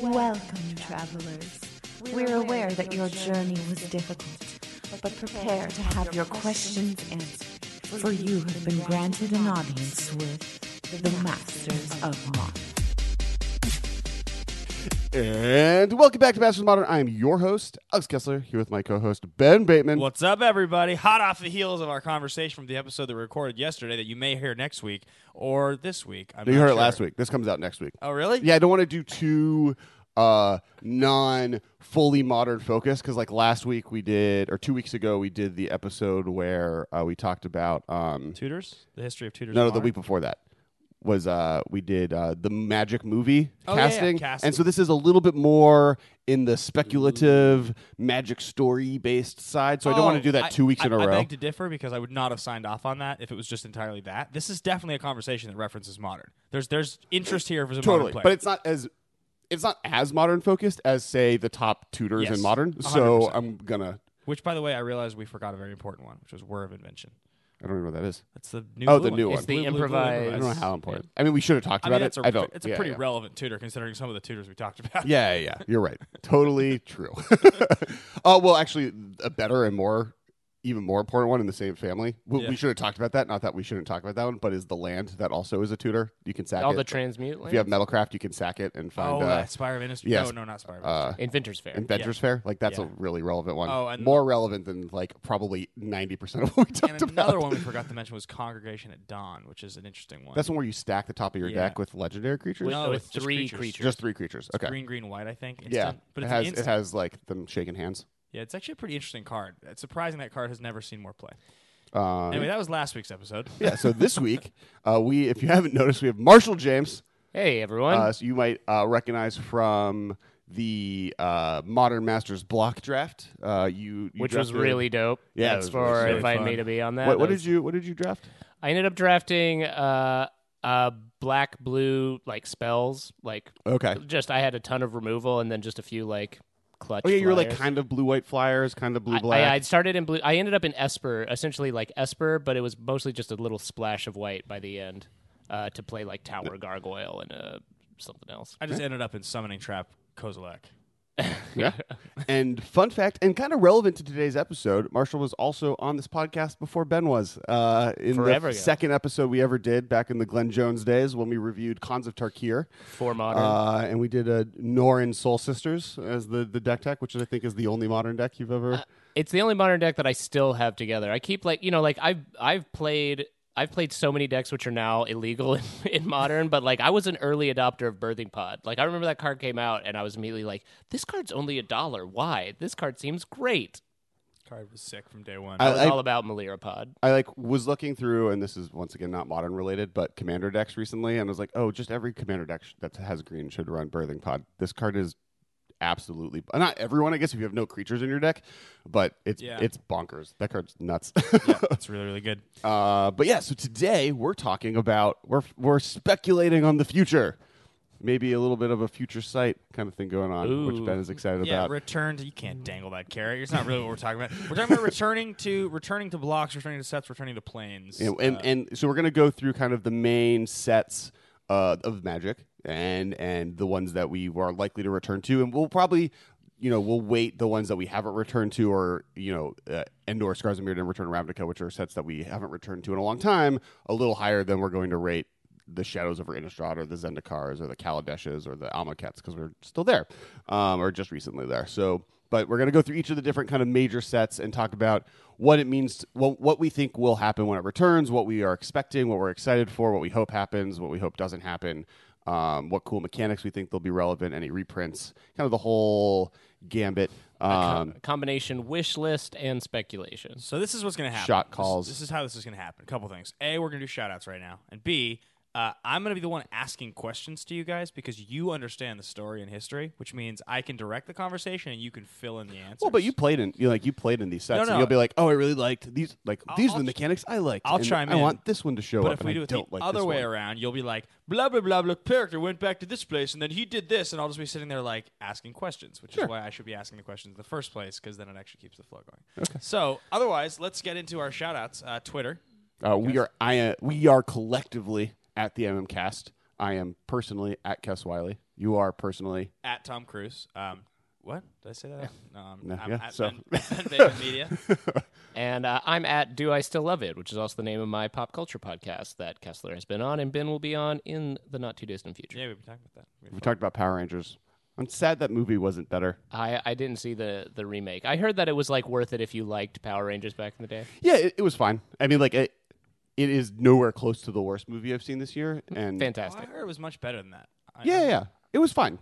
Welcome, travelers. We're aware that your journey was difficult, but prepare to have your questions answered, for you have been granted an audience with the Masters of Modern. And welcome back to Masters Modern. I am your host, Alex Kessler, here with my co-host Ben Bateman. What's up, everybody? Hot off the heels of our conversation from the episode that we recorded yesterday that you may hear next week or this week. I'm you heard it last week. This comes out next week. Oh, really? Yeah, I don't want to do too uh, non fully modern focus because, like last week we did, or two weeks ago we did the episode where uh, we talked about um, Tutors? The history of tutors. no, the week before that was uh we did uh the magic movie Oh, yeah, yeah, casting. casting. and so this is a little bit more in the speculative magic story based side so i don't want to do Oh, that two weeks I, in a I row I beg to differ because I would not have signed off on that if it was just entirely that. This is definitely a conversation that references modern. There's there's interest here for totally but it's not as it's not as modern focused as say the top tutors Yes, in modern so 100%. i'm gonna which, by the way, I realized we forgot a very important one, which was Whir of Invention. I don't even know what that is That's the new Oh, blue the new one. one. It's the Blue, blue, blue improvised- i don't know how important i mean we should have talked I about mean, it that's a, i don't it's a yeah, pretty yeah. relevant tutor considering some of the tutors we talked about. Yeah, yeah, yeah. You're right. totally true. Oh well, actually, a better and more, even more important one in the same family. We, Yeah. we should have talked about that. Not that we shouldn't talk about that one, but is the land that also is a tutor. You can sack All it. the transmute if you have? Metalcraft, you can sack it and find Oh, uh, that Spire of Industry. yes. No, no, not Spire of uh, Industry. Inventors Fair. Inventors Fair. Like that's Yeah. a really relevant one. Oh, and- more relevant than like probably ninety percent of what we talked And another about. one we forgot to mention was Congregation at Dawn, which is an interesting one. That's one where you stack the top of your Yeah. deck with legendary creatures. With- no, with it's just three creatures. creatures. Just three creatures. It's Okay. green, green, white. I think. Yeah, Instant. but it has an it has like them shaking hands. Yeah, it's actually a pretty interesting card. It's surprising that card has never seen more play. Uh, Anyway, that was last week's episode. yeah. So this week, uh, we if you haven't noticed, we have Marshal James. Hey, everyone. uh, so you might uh, recognize from the uh, Modern Masters block draft. Uh, you, you which was drafted- really dope. Yeah, it Thanks for really really inviting fun. me to be on that. What, what That did was- you What did you draft? I ended up drafting uh, uh, black, blue, like spells. Like, Okay. just I had a ton of removal and then just a few like clutch. Oh yeah, you were like flyers. kind of blue white flyers, kind of blue I- black. I, I started in blue. I ended up in Esper, essentially like Esper, but it was mostly just a little splash of white by the end uh, to play like Tower Gargoyle and uh, something else. I just ended up in Summoning Trap Kozilek. yeah. and fun fact, and kind of relevant to today's episode, Marshal was also on this podcast before Ben was. Uh, in Forever the ago. second episode we ever did back in the Glenn Jones days when we reviewed Khans of Tarkir. For modern. Uh, and we did a Norin Soul Sisters as the, the deck tech, which I think is the only modern deck you've ever. it's the only modern deck that I still have together. I keep like you know like I've I've played I've played so many decks which are now illegal in, in modern, but like I was an early adopter of Birthing Pod. Like I remember that card came out and I was immediately like, this card's only a dollar. Why? This card seems great. Card was sick from day one. I- I was all about Melira Pod. I like was looking through, and this is once again not modern related, but commander decks recently, and I was like, oh, just every commander deck sh- that has green should run Birthing Pod. This card is absolutely not everyone, I guess, if you have no creatures in your deck, but it's Yeah. it's bonkers. That card's nuts. yeah, it's really, really good. uh, but yeah, so today we're talking about we're we're speculating on the future. Maybe a little bit of a future sight kind of thing going on, which Ben is excited Yeah, about. return to you can't dangle that carrot. It's not really what we're talking about. We're talking about returning to returning to blocks, returning to sets, returning to planes. and, and, Uh, and so we're going to go through kind of the main sets uh, of Magic and and the ones that we are likely to return to, and we'll probably. You know, we'll wait the ones that we haven't returned to, or you know, uh, Endor, Scars of Mirrodin, and Return of Ravnica, which are sets that we haven't returned to in a long time, a little higher than we're going to rate the Shadows over Innistrad, or the Zendikars, or the Kaladeshes, or the Amonkhets, because we're still there, um, or just recently there. So, but we're going to go through each of the different kind of major sets and talk about what it means, what, what we think will happen when it returns, what we are expecting, what we're excited for, what we hope happens, what we hope doesn't happen, um, what cool mechanics we think they'll be relevant, any reprints, kind of the whole gambit. Um, A combination wish list and speculation. So this is what's going to happen. Shot This calls. This, is how this is going to happen. A couple things. A, we're going to do shout outs right now. And B, uh, I'm going to be the one asking questions to you guys because you understand the story and history, which means I can direct the conversation and you can fill in the answers. well, but you played in you know, like you played in these sets, No, and no. you'll be like, "Oh, I really liked these. Like I'll- these are I'll the ch- mechanics I liked. I'll and chime I in. want this one to show But up, if we and do I it the don't like other this way one. around, you'll be like, blah, blah, blah, blah, character went back to this place and then he did this. And I'll just be sitting there like asking questions, which is why I should be asking the questions in the first place because then it actually keeps the flow going. So otherwise, let's get into our shout outs. Uh, Twitter. Uh, we are I uh, we are collectively at the MM Cast. I am personally at Kess Wiley. You are personally At Tom Cruise. Um, what did I say that? No, I'm, No, I'm yeah, at so- Ben, ben Media. And uh, I'm at Do I Still Love It, which is also the name of my pop culture podcast that Kessler has been on and Ben will be on in the not too distant future. Yeah, we've been talking about that. We've we talked about Power Rangers. I'm sad that movie wasn't better. I, I didn't see the, the remake. I heard that it was like worth it if you liked Power Rangers back in the day. Yeah, it, it was fine. I mean, like it, it is nowhere close to the worst movie I've seen this year. And Oh, I Fantastic. heard it was much better than that. I, yeah, yeah, yeah. it was fine.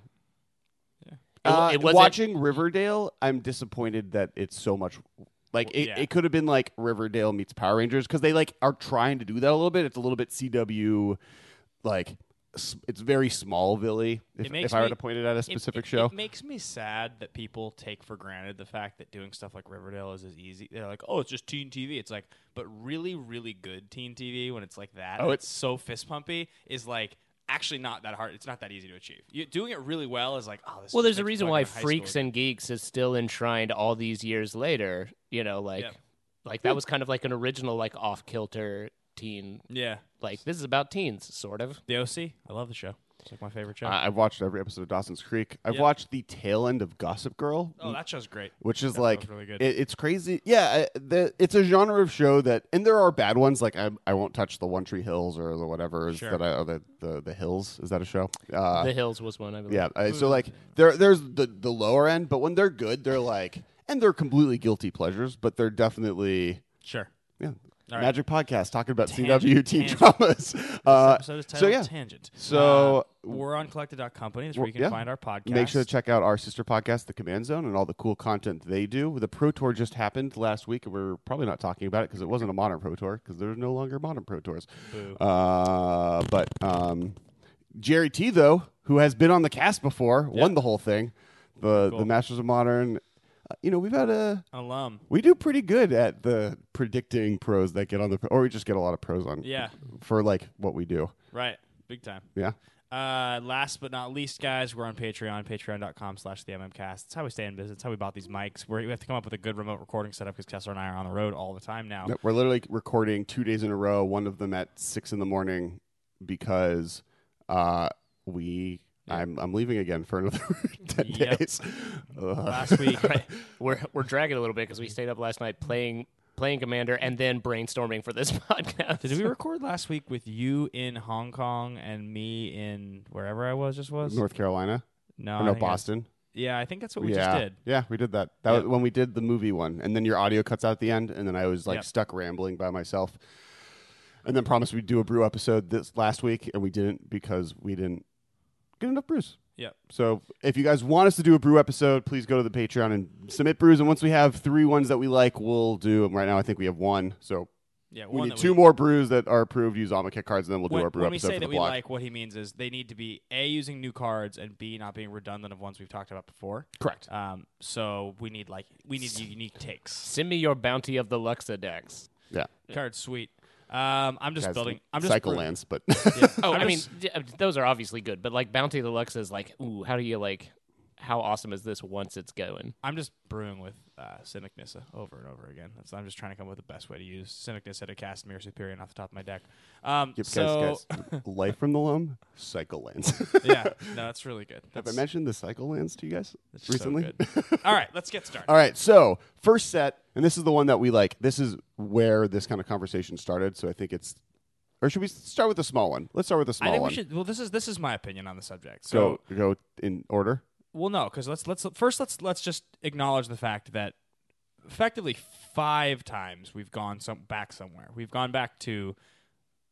It, Uh, it wasn't- watching Riverdale, I'm disappointed that it's so much. Like it, Yeah. it could have been like Riverdale meets Power Rangers because they like are trying to do that a little bit. It's a little bit CW, like s- it's very Smallville. If, makes if I were me- to point it at a specific it, show, It makes me sad that people take for granted the fact that doing stuff like Riverdale is as easy. They're like, oh, it's just teen TV. It's like, but really, really good teen TV when it's like that. Oh, it's- it's so fist pumpy is like actually not that hard. It's not that easy to achieve. You, doing it really well is like, oh, this. Well, there's a reason why like I'm in high Freaks school and Geeks is still enshrined all these years later. You know, like Yeah. like that was kind of like an original like off kilter teen. Yeah, Like this is about teens, sort of. The OC. I love the show. It's like my favorite show. I- I've watched every episode of Dawson's Creek. I've Yep. watched the tail end of Gossip Girl. oh, that show's great. which is That like show's really good. It, it's crazy. Yeah, I- the, it's a genre of show that, and there are bad ones. Like I, I won't touch the One Tree Hills or the whatever is Sure. that I, or the, the the Hills. Is that a show? Uh, the Hills was one, I believe. yeah. I, so like there, there's the the lower end, but when they're good, they're like, and they're completely guilty pleasures, but they're definitely Sure. All right. Magic podcast talking about Tangent, CW teen tangent. dramas. Uh, episode is so yeah, Tangent. So- Uh, we're on collected.company. That's where you can yeah. find our podcast. Make sure to check out our sister podcast, The Command Zone, and all the cool content they do. The Pro Tour just happened last week, and we're probably not talking about it because it wasn't a modern Pro Tour because there's no longer modern Pro Tours. Uh, but um, Gerry T, though, who has been on the cast before, won the whole thing. The Cool. the Masters of Modern. You know, we've had a alum. we do pretty good at the predicting pros that get on the or we just get a lot of pros on Yeah. for like what we do. Right. Big time. Yeah. Uh, last but not least, guys, we're on Patreon, patreon.com slash the MMCast. It's how we stay in business. It's how we bought these mics. We're, we have to come up with a good remote recording setup because Kessler and I are on the road all the time now. Yep, We're literally recording two days in a row. One of them at six in the morning because uh, we. I'm I'm leaving again for another ten Yep. days. Ugh. Last week, We're we're dragging a little bit because we stayed up last night playing playing Commander and then brainstorming for this podcast. did we record last week with you in Hong Kong and me in wherever I was just was? North Carolina, no, or I no think that's- Boston. Yeah, I think that's what we yeah, just did. yeah, we did that. That Yep. was when we did the movie one, and then your audio cuts out at the end, and then I was like Yep. stuck rambling by myself, and then promised we'd do a brew episode this last week, and we didn't because we didn't get enough brews. Yeah. So if you guys want us to do a brew episode, please go to the Patreon and submit brews. And once we have three ones that we like, we'll do them. Right now, I think we have one. So Yeah, we need that two more brews that are approved. Use Alma cards, and then we'll do when, our brew when we episode say for that the we blog. like, what he means is they need to be a using new cards and b not being redundant of ones we've talked about before. Correct. Um, so we need like we need unique takes. Send me your bounty of the Luxa decks. Yeah. Card sweet. Um, I'm just building. I'm just cycle brew- lands, but Yeah. Oh, I'm I mean, just- d- those are obviously good, but like Bounty of the Luxa is like, ooh, how do you like? How awesome is this once it's going? I'm just brewing with uh, Cynic Nissa over and over again. That's, I'm just trying to come up with the best way to use Cynic Nissa to cast Mirror Superior off the top of my deck. Um, Yep, so guys, guys, life from the loam, cycle lands. yeah, no, that's really good. have I mentioned the cycle lands to you guys that's so recently? good. All right, let's get started. All right, so first set, and this is the one that we like. This is where this kind of conversation started. So I think it's, or should we start with the small one? Let's start with the small I think one. we should. Well, this is this is my opinion on the subject. So go go in order. Well, no, because let's let's first let's let's just acknowledge the fact that effectively five times we've gone some back somewhere. We've gone back to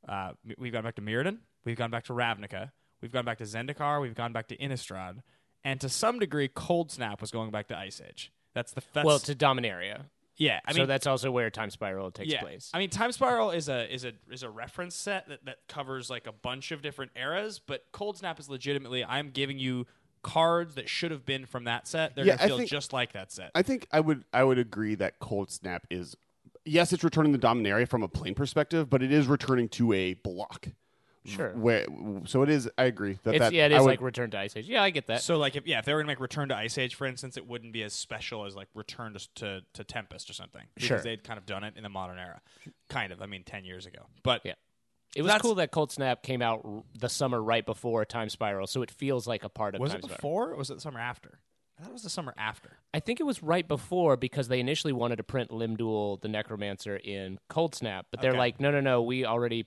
uh, we've gone back to Mirrodin. We've gone back to Ravnica. We've gone back to Zendikar. We've gone back to Innistrad, and to some degree, Cold Snap was going back to Ice Age. That's the that's, well, to Dominaria. yeah. I so mean, that's also where Time Spiral takes yeah. place. I mean, Time Spiral is a is a is a reference set that, that covers like a bunch of different eras, but Cold Snap is legitimately I'm giving you cards that should have been from that set. They're Yeah, gonna feel think- just like that set. I think I would I would agree that Cold Snap is yes, it's returning the Dominaria from a plane perspective, but it is returning to a block. Sure. Where so it is. I agree that It's, that yeah, it I is would- like Return to Ice Age. Yeah, I get that. So like if yeah, if they were gonna make Return to Ice Age, for instance, it wouldn't be as special as like Return to to, to Tempest or something. Because Sure. they'd kind of done it in the modern era. Kind of. I mean ten years ago. But Yeah. It was That's- cool that Cold Snap came out r- the summer right before Time Spiral, so it feels like a part of Was Time it Spiral. before or was it the summer after? It was the summer after. I think it was right before because they initially wanted to print Lim-Dûl the Necromancer in Cold Snap, but they're Okay. like, no, no, no, we already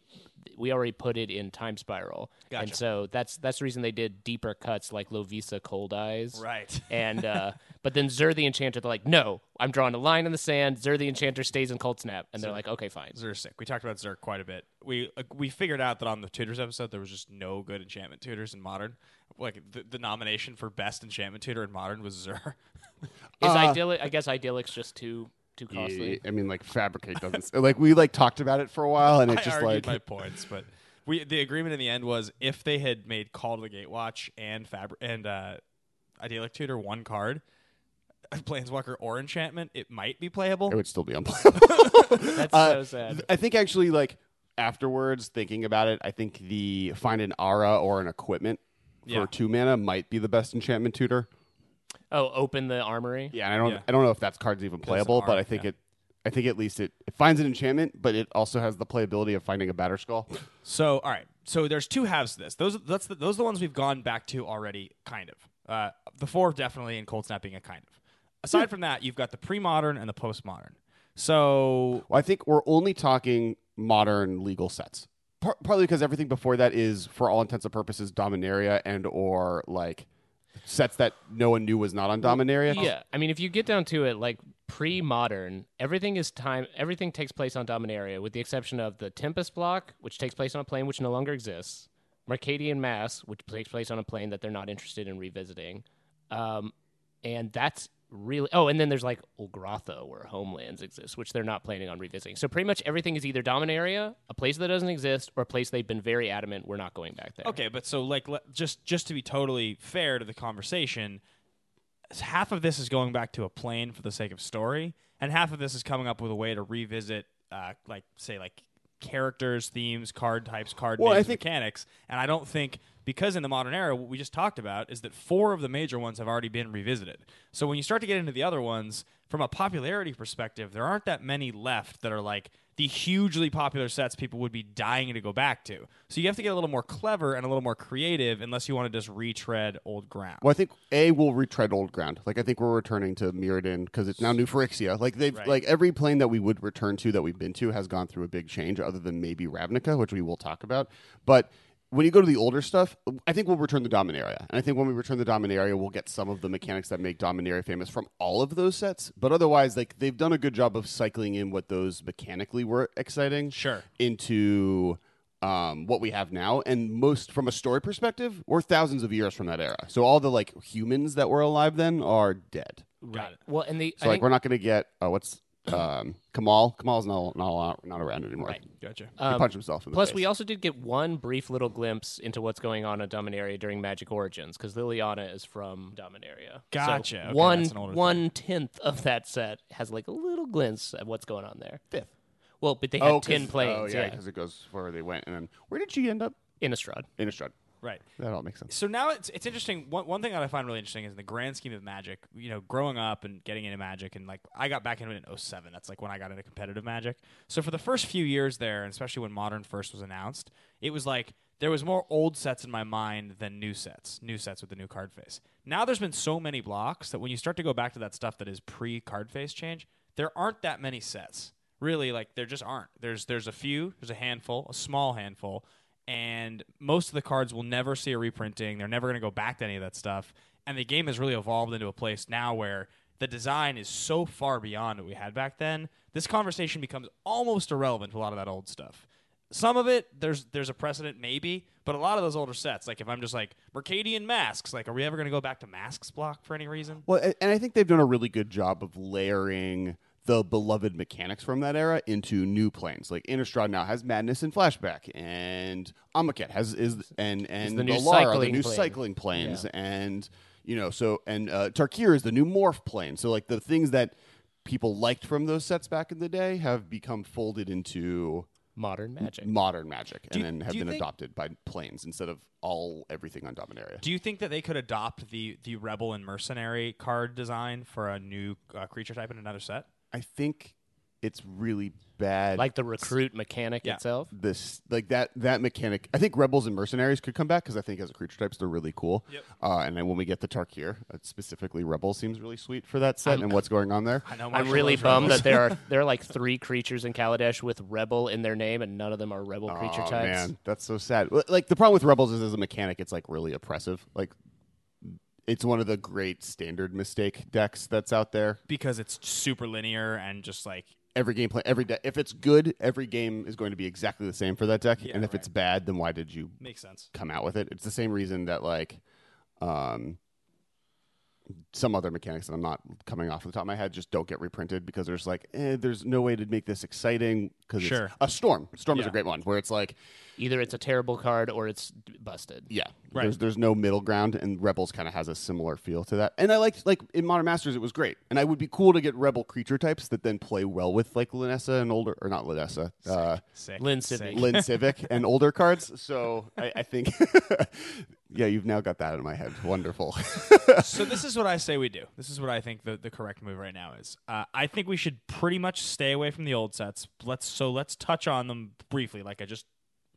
we already put it in Time Spiral, and so that's that's the reason they did deeper cuts like Lovisa Cold Eyes, Right. and uh, but then Zur the Enchanter, they're like, no, I'm drawing a line in the sand. Zur the Enchanter stays in Cold Snap, and they're like, okay, fine. Zur's sick. We talked about Zur quite a bit. We uh, we figured out that on the tutors episode there was just no good enchantment tutors in modern. Like the, the nomination for best enchantment tutor in modern was Zur. Is Uh, idyllic? I guess idyllic's just too too costly. I mean, like fabricate doesn't like we like talked about it for a while, and I just like my points, but we the agreement in the end was if they had made Call to the Gatewatch and Fabri- and uh, Idyllic Tutor one card, Planeswalker or enchantment, it might be playable. it would still be unplayable. That's Uh, so sad. I think actually, like afterwards, thinking about it, I think the find an aura or an equipment for Yeah. two mana might be the best enchantment tutor. Oh, open the armory. Yeah, and I don't, Yeah. I don't know if that card's even playable, but I think yeah. it, I think at least it, it finds an enchantment, but it also has the playability of finding a Batterskull. So, all right. So there's two halves to this. Those that's the, those are the ones we've gone back to already, kind of. Uh, the four definitely, and Cold Snap being a kind of. Aside from that, you've got the pre-modern and the post-modern. So Well, I think we're only talking modern legal sets. Par- partly because everything before that is, for all intents and purposes, Dominaria and or like sets that no one knew was not on Dominaria. Yeah, I mean, if you get down to it, like pre-modern, everything is time. Everything takes place on Dominaria, with the exception of the Tempest block, which takes place on a plane which no longer exists. Mercadian Masques, which takes place on a plane that they're not interested in revisiting, um, and that's really. Oh, and then there's like Ulgrotha, where homelands exist, which they're not planning on revisiting. So pretty much everything is either Dominaria, a place that doesn't exist, or a place they've been very adamant we're not going back there. Okay, but so like le- just just to be totally fair to the conversation, half of this is going back to a plane for the sake of story, and half of this is coming up with a way to revisit, uh, like say like characters, themes, card types, card Well, names, think- mechanics. And I don't think because in the modern era, what we just talked about is that four of the major ones have already been revisited. So when you start to get into the other ones, from a popularity perspective, there aren't that many left that are like the hugely popular sets people would be dying to go back to. So you have to get a little more clever and a little more creative unless you want to just retread old ground. Well, I think a will retread old ground. Like I think we're returning to Mirrodin because it's now New Phyrexia. Like they've Right. like every plane that we would return to that we've been to has gone through a big change, other than maybe Ravnica, which we will talk about. But when you go to the older stuff, I think we'll return the Dominaria, and I think when we return the Dominaria, we'll get some of the mechanics that make Dominaria famous from all of those sets. But otherwise, like they've done a good job of cycling in what those mechanically were exciting Sure. into um, what we have now. And most, from a story perspective, we're thousands of years from that era. So all the like humans that were alive then are dead. Right. Well, and the So I like think- we're not going to get uh, what's um, Kamahl. Kamahl's not not not around anymore. Right. Gotcha. He Um, punched himself in the Plus, face. we also did get one brief little glimpse into what's going on in Dominaria during Magic Origins, because Liliana is from Dominaria. So Gotcha. Okay, one that's an older one tenth of that set has like a little glimpse at what's going on there. fifth. Well, but they had Oh, 'cause- ten planes, Oh yeah, yeah, because it goes where they went, and then where did she end up? Innistrad. Innistrad. Right. That all makes sense. So now it's it's interesting. One one thing that I find really interesting is in the grand scheme of Magic. You know, growing up and getting into Magic, and like I got back into it in 07. That's like when I got into competitive Magic. So for the first few years there, and especially when Modern first was announced, it was like there was more old sets in my mind than new sets. New sets with the new card face. Now there's been so many blocks that when you start to go back to that stuff that is pre card face change, there aren't that many sets. Really, like there just aren't. There's there's a few. There's a handful, a small handful and most of the cards will never see a reprinting. They're never going to go back to any of that stuff. And the game has really evolved into a place now where the design is so far beyond what we had back then. This conversation becomes almost irrelevant to a lot of that old stuff. Some of it, there's there's a precedent maybe, but a lot of those older sets, like if I'm just like Mercadian Masques, like are we ever going to go back to Masques block for any reason? Well, and I think they've done a really good job of layering the beloved mechanics from that era into new planes. Like Innistrad now has Madness and Flashback, and Amonkhet has is and and the new Lara, the cycling new plane. cycling planes, and you know so and uh, Tarkir is the new morph plane. So like the things that people liked from those sets back in the day have become folded into Modern Magic. modern Magic, Do and you- then have been think- adopted by planes instead of all everything on Dominaria. Do you think that they could adopt the the rebel and mercenary card design for a new uh, creature type in another set? I think it's really bad. like the recruit mechanic Yeah. itself. this like that that mechanic. I think rebels and mercenaries could come back because I think as a creature types they're really cool. Yep. Uh, and then when we get to Tarkir, uh, specifically rebels seems really sweet for that set and what's going on there. I know. I'm Marshal really loves bummed rebels. that there are there are like three creatures in Kaladesh with rebel in their name, and none of them are rebel creature types. oh, types. man, that's so sad. L- Like the problem with rebels is as a mechanic, it's like really oppressive. Like it's one of the great standard mistake decks that's out there. because it's super linear and just like Every game play, every de- if it's good, every game is going to be exactly the same for that deck. Yeah, and if right. it's bad, then why did you makes sense. come out with it. It's the same reason that like um some other mechanics that I'm not coming off the top of my head just don't get reprinted because there's like eh, there's no way to make this exciting because Sure. it's a storm. Storm is Yeah. a great one where it's like Either it's a terrible card or it's busted. yeah, Right. there's there's no middle ground and Rebels kind of has a similar feel to that. And I liked like in Modern Masters it was great. And I would be cool to get Rebel creature types that then play well with like Linessa and older or not Linessa. Uh Sick. Lin Sivvi. Lin Sivvi and older cards. So I, I think, yeah, you've now got that in my head. Wonderful. so this is what I say we do. This is what I think the, the correct move right now is. Uh, I think we should pretty much stay away from the old sets. Let's so let's touch on them briefly, like I just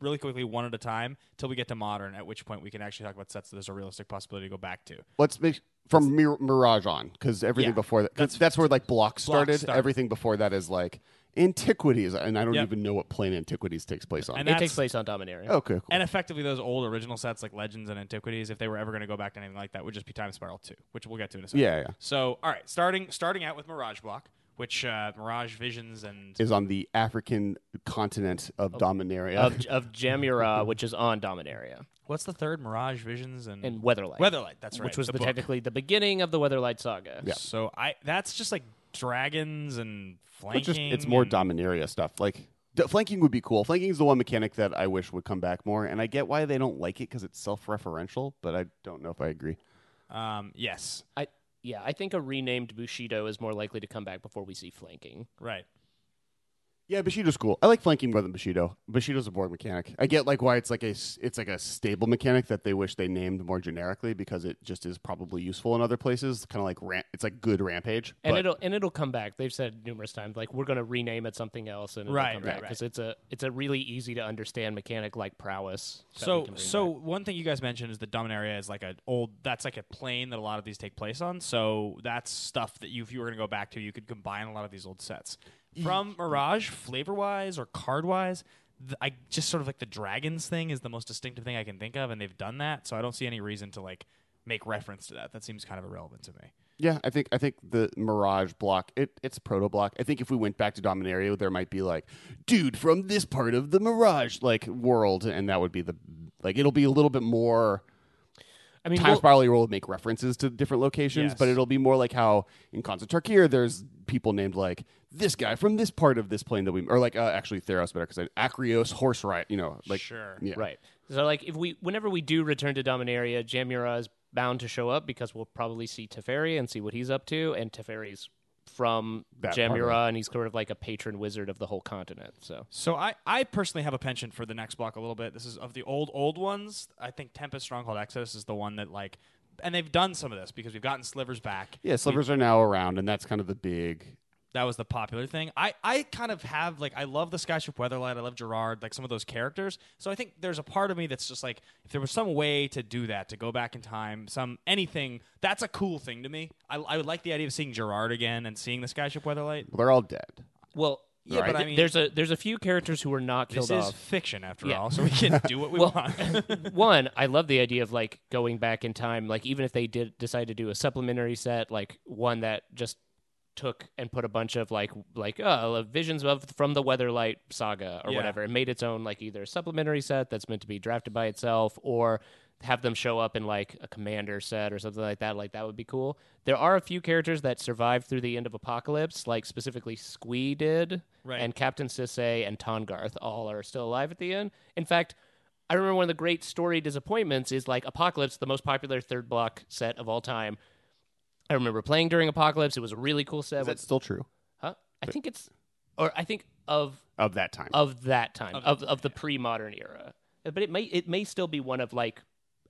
really quickly one at a time till we get to modern. At which point we can actually talk about sets that there's a realistic possibility to go back to. Let's make from Mir- Mirage on because everything Yeah, before that. 'cause that's- That's, where like blocks started. started. Everything before that is like antiquities, and I don't Yep. even know what plane antiquities takes place on. And It takes place on Dominaria. okay, cool. And effectively, those old original sets like Legends and Antiquities, if they were ever going to go back to anything like that, would just be Time Spiral 2, which we'll get to in a second. yeah, yeah. So, all right, starting starting out with Mirage Block, which uh, Mirage Visions and Is on the African continent of Dominaria. Of, of Jamuraa, which is on Dominaria, what's the third Mirage Visions and, and Weatherlight, Weatherlight. That's right, which was the the technically the beginning of the Weatherlight saga. Yeah. So I that's just like dragons and flanking. It's just it's more and- Dominaria stuff. Like d- flanking would be cool. Flanking is the one mechanic that I wish would come back more, and I get why they don't like it because it's self-referential. But I don't know if I agree. Um, yes, I yeah, I think a renamed Bushido is more likely to come back before we see flanking. right. Yeah, Bushido's cool. I like flanking more than Bushido. Bushido's a board mechanic. I get like why it's like a s- it's like a stable mechanic that they wish they named more generically because it just is probably useful in other places. Kind of like ramp. It's like good rampage. And but- it'll and it'll come back. They've said numerous times, like we're going to rename it something else, and it'll Right, come right, back right. because it's a it's a really easy to understand mechanic like prowess. So so back. one thing you guys mentioned is the Dominaria is like a old that's like a plane that a lot of these take place on. So that's stuff that you if you were going to go back to, you could combine a lot of these old sets. From Mirage, flavor wise or card wise, th- I just sort of like the dragons thing is the most distinctive thing I can think of, and they've done that. So I don't see any reason to like make reference to that. That seems kind of irrelevant to me. Yeah, I think I think the Mirage block it, it's a proto block. I think if we went back to Dominaria, there might be like, dude from this part of the Mirage like world, and that would be the like it'll be a little bit more. I mean, Time we'll- Spiral will make references to different locations, but it'll be more like how in Khans of Tarkir there's people named like this guy from this part of this plane that we or like uh, actually Theros better because Acreos horse ride, you know, like Sure. yeah. Right. So like if we whenever we do return to Dominaria, Jamuraa is bound to show up because we'll probably see Teferi and see what he's up to, and Teferi's from That part and he's sort of like a patron wizard of the whole continent. So So I, I personally have a penchant for the next block a little bit. This is of the old old ones. I think Tempest Stronghold Exodus is the one that like, and they've done some of this because we've gotten slivers back. Yeah, slivers are now around, and that's kind of the big. That was the popular thing. I, I kind of have like I love the Skyship Weatherlight. I love Gerard, like some of those characters. So I think there's a part of me that's just like if there was some way to do that, to go back in time, some anything, that's a cool thing to me. I, I would like the idea of seeing Gerard again and seeing the Skyship Weatherlight. They're all dead. well, Yeah, Right. but I mean, there's a there's a few characters who were not this killed is off. fiction after Yeah. all, so we can do what we Well, want. one, I love the idea of like going back in time. Like even if they did decide to do a supplementary set, like one that just took and put a bunch of like like uh, visions of from the Weatherlight saga or Yeah. whatever, and made its own like either a supplementary set that's meant to be drafted by itself or have them show up in like a commander set or something like that. Like that would be cool. There are a few characters that survived through the end of Apocalypse, like specifically Squee did, Right. and Captain Sisay and Tahngarth all are still alive at the end. In fact, I remember one of the great story disappointments is like Apocalypse, the most popular third block set of all time. I remember playing during Apocalypse. It was a really cool set. Is that with- still true huh? I think it's, or I think of of that time? of that time Of- of of the pre-modern era. But it may it may still be one of like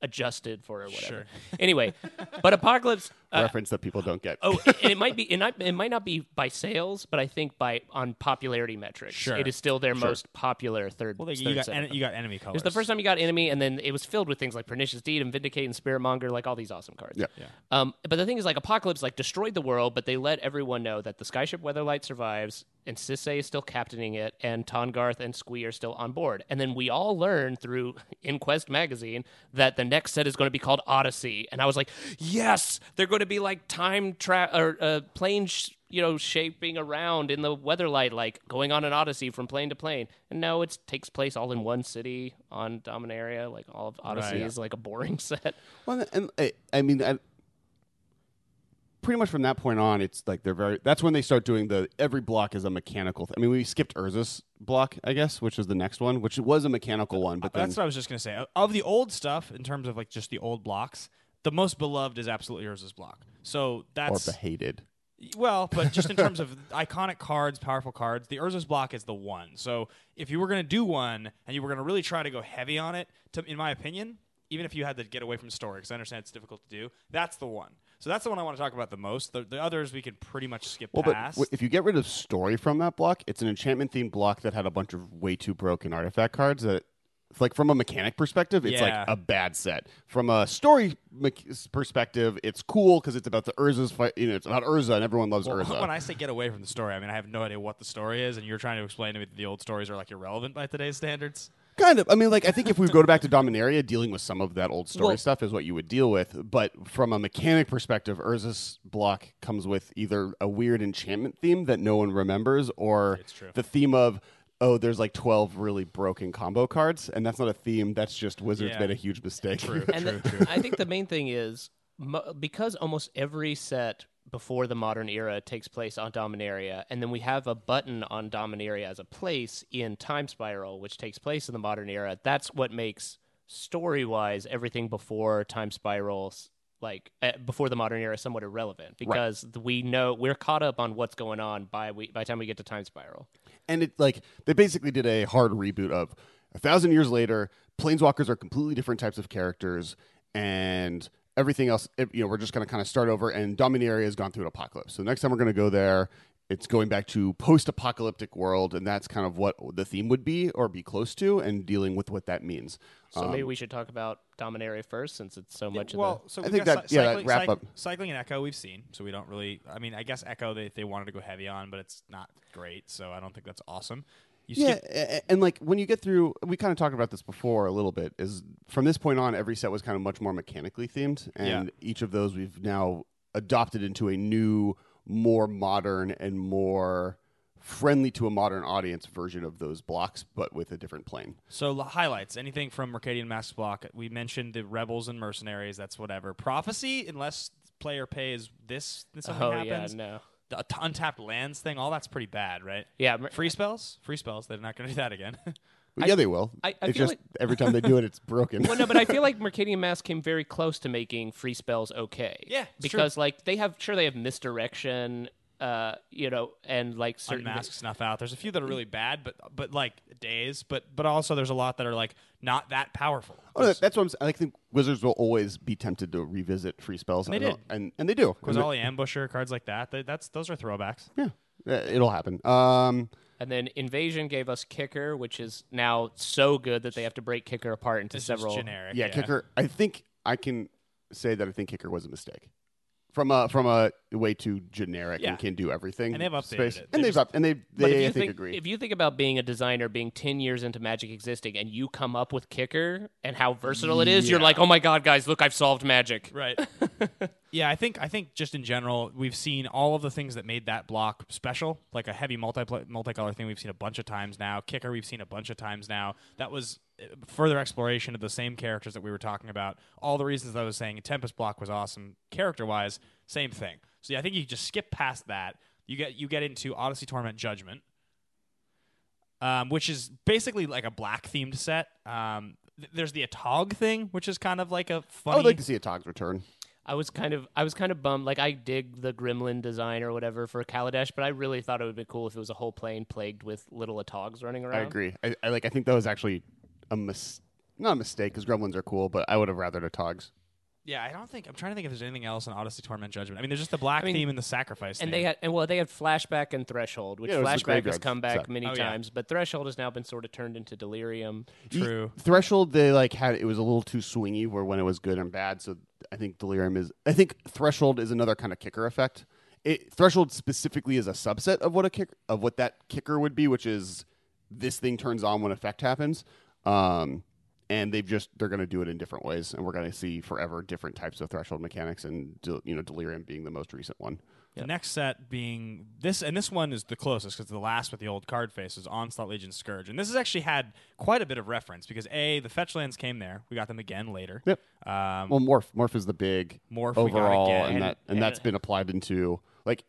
adjusted for or whatever. Sure. Anyway, but Apocalypse reference that people don't get. Oh, and it might be, and it might not be by sales, but I think by on popularity metrics, Sure. it is still their most popular third. Well, you third got set. en- you got enemy colors. It was the first time you got enemy, and then it was filled with things like Pernicious Deed and Vindicate and Spiritmonger, like all these awesome cards. Yeah. Yeah. Um, but the thing is, like Apocalypse, like destroyed the world, but they let everyone know that the skyship Weatherlight survives, and Sisay is still captaining it, and Tahngarth and Squee are still on board. And then we all learn through InQuest magazine that the next set is going to be called Odyssey, and I was like, yes, they're going to be like time tra- or uh, plane. Sh- you know, shaping around in the weatherlight, like going on an odyssey from plane to plane. And no, it takes place all in one city on Dominaria. Like all of Odyssey Right. is like a boring set. Well, and I, eh, I mean, I, pretty much from that point on, it's like they're very. That's when they start doing the every block is a mechanical. Th- I mean, we skipped Urza's block, I guess, which is the next one, which was a mechanical uh, one, but uh, then That's what I was just gonna say. Of the old stuff, in terms of like just the old blocks, the most beloved is absolutely Urza's block. So or that's the hated. well, but just in terms of iconic cards, powerful cards, the Urza's block is the one. So if you were gonna do one and you were gonna really try to go heavy on it, to, in my opinion, even if you had to get away from story, because I understand it's difficult to do, that's the one. So that's the one I want to talk about the most. The, the others we could pretty much skip Well, but past. w- if you get rid of story from that block, it's an enchantment themed block that had a bunch of way too broken artifact cards that. It's Like from a mechanic perspective, it's Yeah. like a bad set. From a story mech- perspective, it's cool because it's about the Urza's fight. You know, it's about Urza, and everyone loves Well, Urza. when I say get away from the story, I mean I have no idea what the story is, and you're trying to explain to me that the old stories are like irrelevant by today's standards. Kind of. I mean, like, I think if we go back to Dominaria, dealing with some of that old story Well- stuff is what you would deal with. But from a mechanic perspective, Urza's block comes with either a weird enchantment theme that no one remembers, or the theme of, oh, there's like 12 really broken combo cards. And that's not a theme. That's just Wizards Yeah. made a huge mistake. and the- I think the main thing is mo- because almost every set before the modern era takes place on Dominaria, and then we have a button on Dominaria as a place in Time Spiral, which takes place in the modern era. That's what makes story wise everything before Time Spiral. s- Like uh, before the modern era, somewhat irrelevant because th- we know we're caught up on what's going on by we, by the time we get to Time Spiral. And it like they basically did a hard reboot of a thousand years later planeswalkers are completely different types of characters and everything else you know we're just going to kind of start over and dominaria has gone through an apocalypse. So next time we're going to go there it's going back to post-apocalyptic world and that's kind of what the theme would be or be close to and dealing with what that means So um, maybe we should talk about Dominaria first, since it's so much well, of so I think got that- cy- yeah, that wrap cyc- up- cycling and Echo we've seen, so we don't really. I mean, I guess Echo they they wanted to go heavy on, but it's not great, so I don't think that's awesome. You yeah skip, a- a- and like when you get through we kind of talked about this before a little bit is from this point on every set was kind of much more mechanically themed and each of those we've now adopted into a new more modern and more friendly to a modern audience version of those blocks but with a different plane So l- highlights anything from Mercadian Masques Block. We mentioned the rebels and mercenaries. That's whatever. Prophecy, unless player pays this, then something oh happens. yeah no The untapped lands thing. All that's pretty bad, right? yeah mer- Free spells, free spells. They're not going to do that again. But yeah they will I- I it's feel just like- every time they do it it's broken well, no, but I feel like Mercadian Masques came very close to making free spells okay. Yeah, it's because like they have sure they have misdirection, uh, you know, and like certain Unmask snuff out. There's a few that are really bad, but but like days. But but also there's a lot that are like not that powerful. Oh, that- that's what I'm saying. I think Wizards will always be tempted to revisit free spells, And they I don't- did. and and they do. Because all the Ambusher cards like that. they- That's those are throwbacks. Yeah, Yeah, it'll happen. Um, And then Invasion gave us Kicker, which is now so good that they have to break Kicker apart into It's several. just generic. yeah, Kicker. I think I can say that I think Kicker was a mistake from a from a way too generic Yeah. and can do everything. And they've updated space. it. and They they've just- up and they But they if I you think, think agree. if you think about being a designer, being ten years into Magic existing, and you come up with Kicker and how versatile it is, you're like, oh my god, guys, look, I've solved Magic. Right. yeah, I think I think just in general, we've seen all of the things that made that block special, like a heavy multi multicolor thing. We've seen a bunch of times now. Kicker, we've seen a bunch of times now. That was further exploration of the same characters that we were talking about. All the reasons that I was saying Tempest block was awesome character wise. Same thing. So yeah, I think you just skip past that. You get you get into Odyssey Torment Judgment, um, which is basically like a black themed set. Um, th- there's the Atog thing, which is kind of like a funny. I would like to see Atogs return. I was kind of I was kind of bummed. Like I dig the Gremlin design or whatever for Kaladesh, but I really thought it would be cool if it was a whole plane plagued with little Atogs running around. I agree. I, I like. I think that was actually a mis- not a mistake because Gremlins are cool, but I would have rathered Atogs. Yeah, I don't think I'm trying to think if there's anything else in Odyssey Torment Judgment. I mean, there's just the black I mean, theme and the sacrifice. And theme. they had and well they had flashback and threshold, which Yeah, it was the flashback has come back set. many Oh, yeah. times, but threshold has now been sort of turned into delirium. true. Threshold, they like had it was a little too swingy where when it was good and bad. So I think Delirium is. I think Threshold is another kind of kicker effect. It, Threshold specifically is a subset of what a kick of what that kicker would be, which is this thing turns on when effect happens. Um, and they've just they're going to do it in different ways, and we're going to see forever different types of Threshold mechanics, and del- you know Delirium being the most recent one. The next set being this, and this one is the closest because the last with the old card face is Onslaught Legion Scourge, and this has actually had quite a bit of reference because a the fetch lands came there, we got them again later. Yep. Um, Well, morph morph is the big Morph we got overall, again. and, And- that and, and- that's been applied into like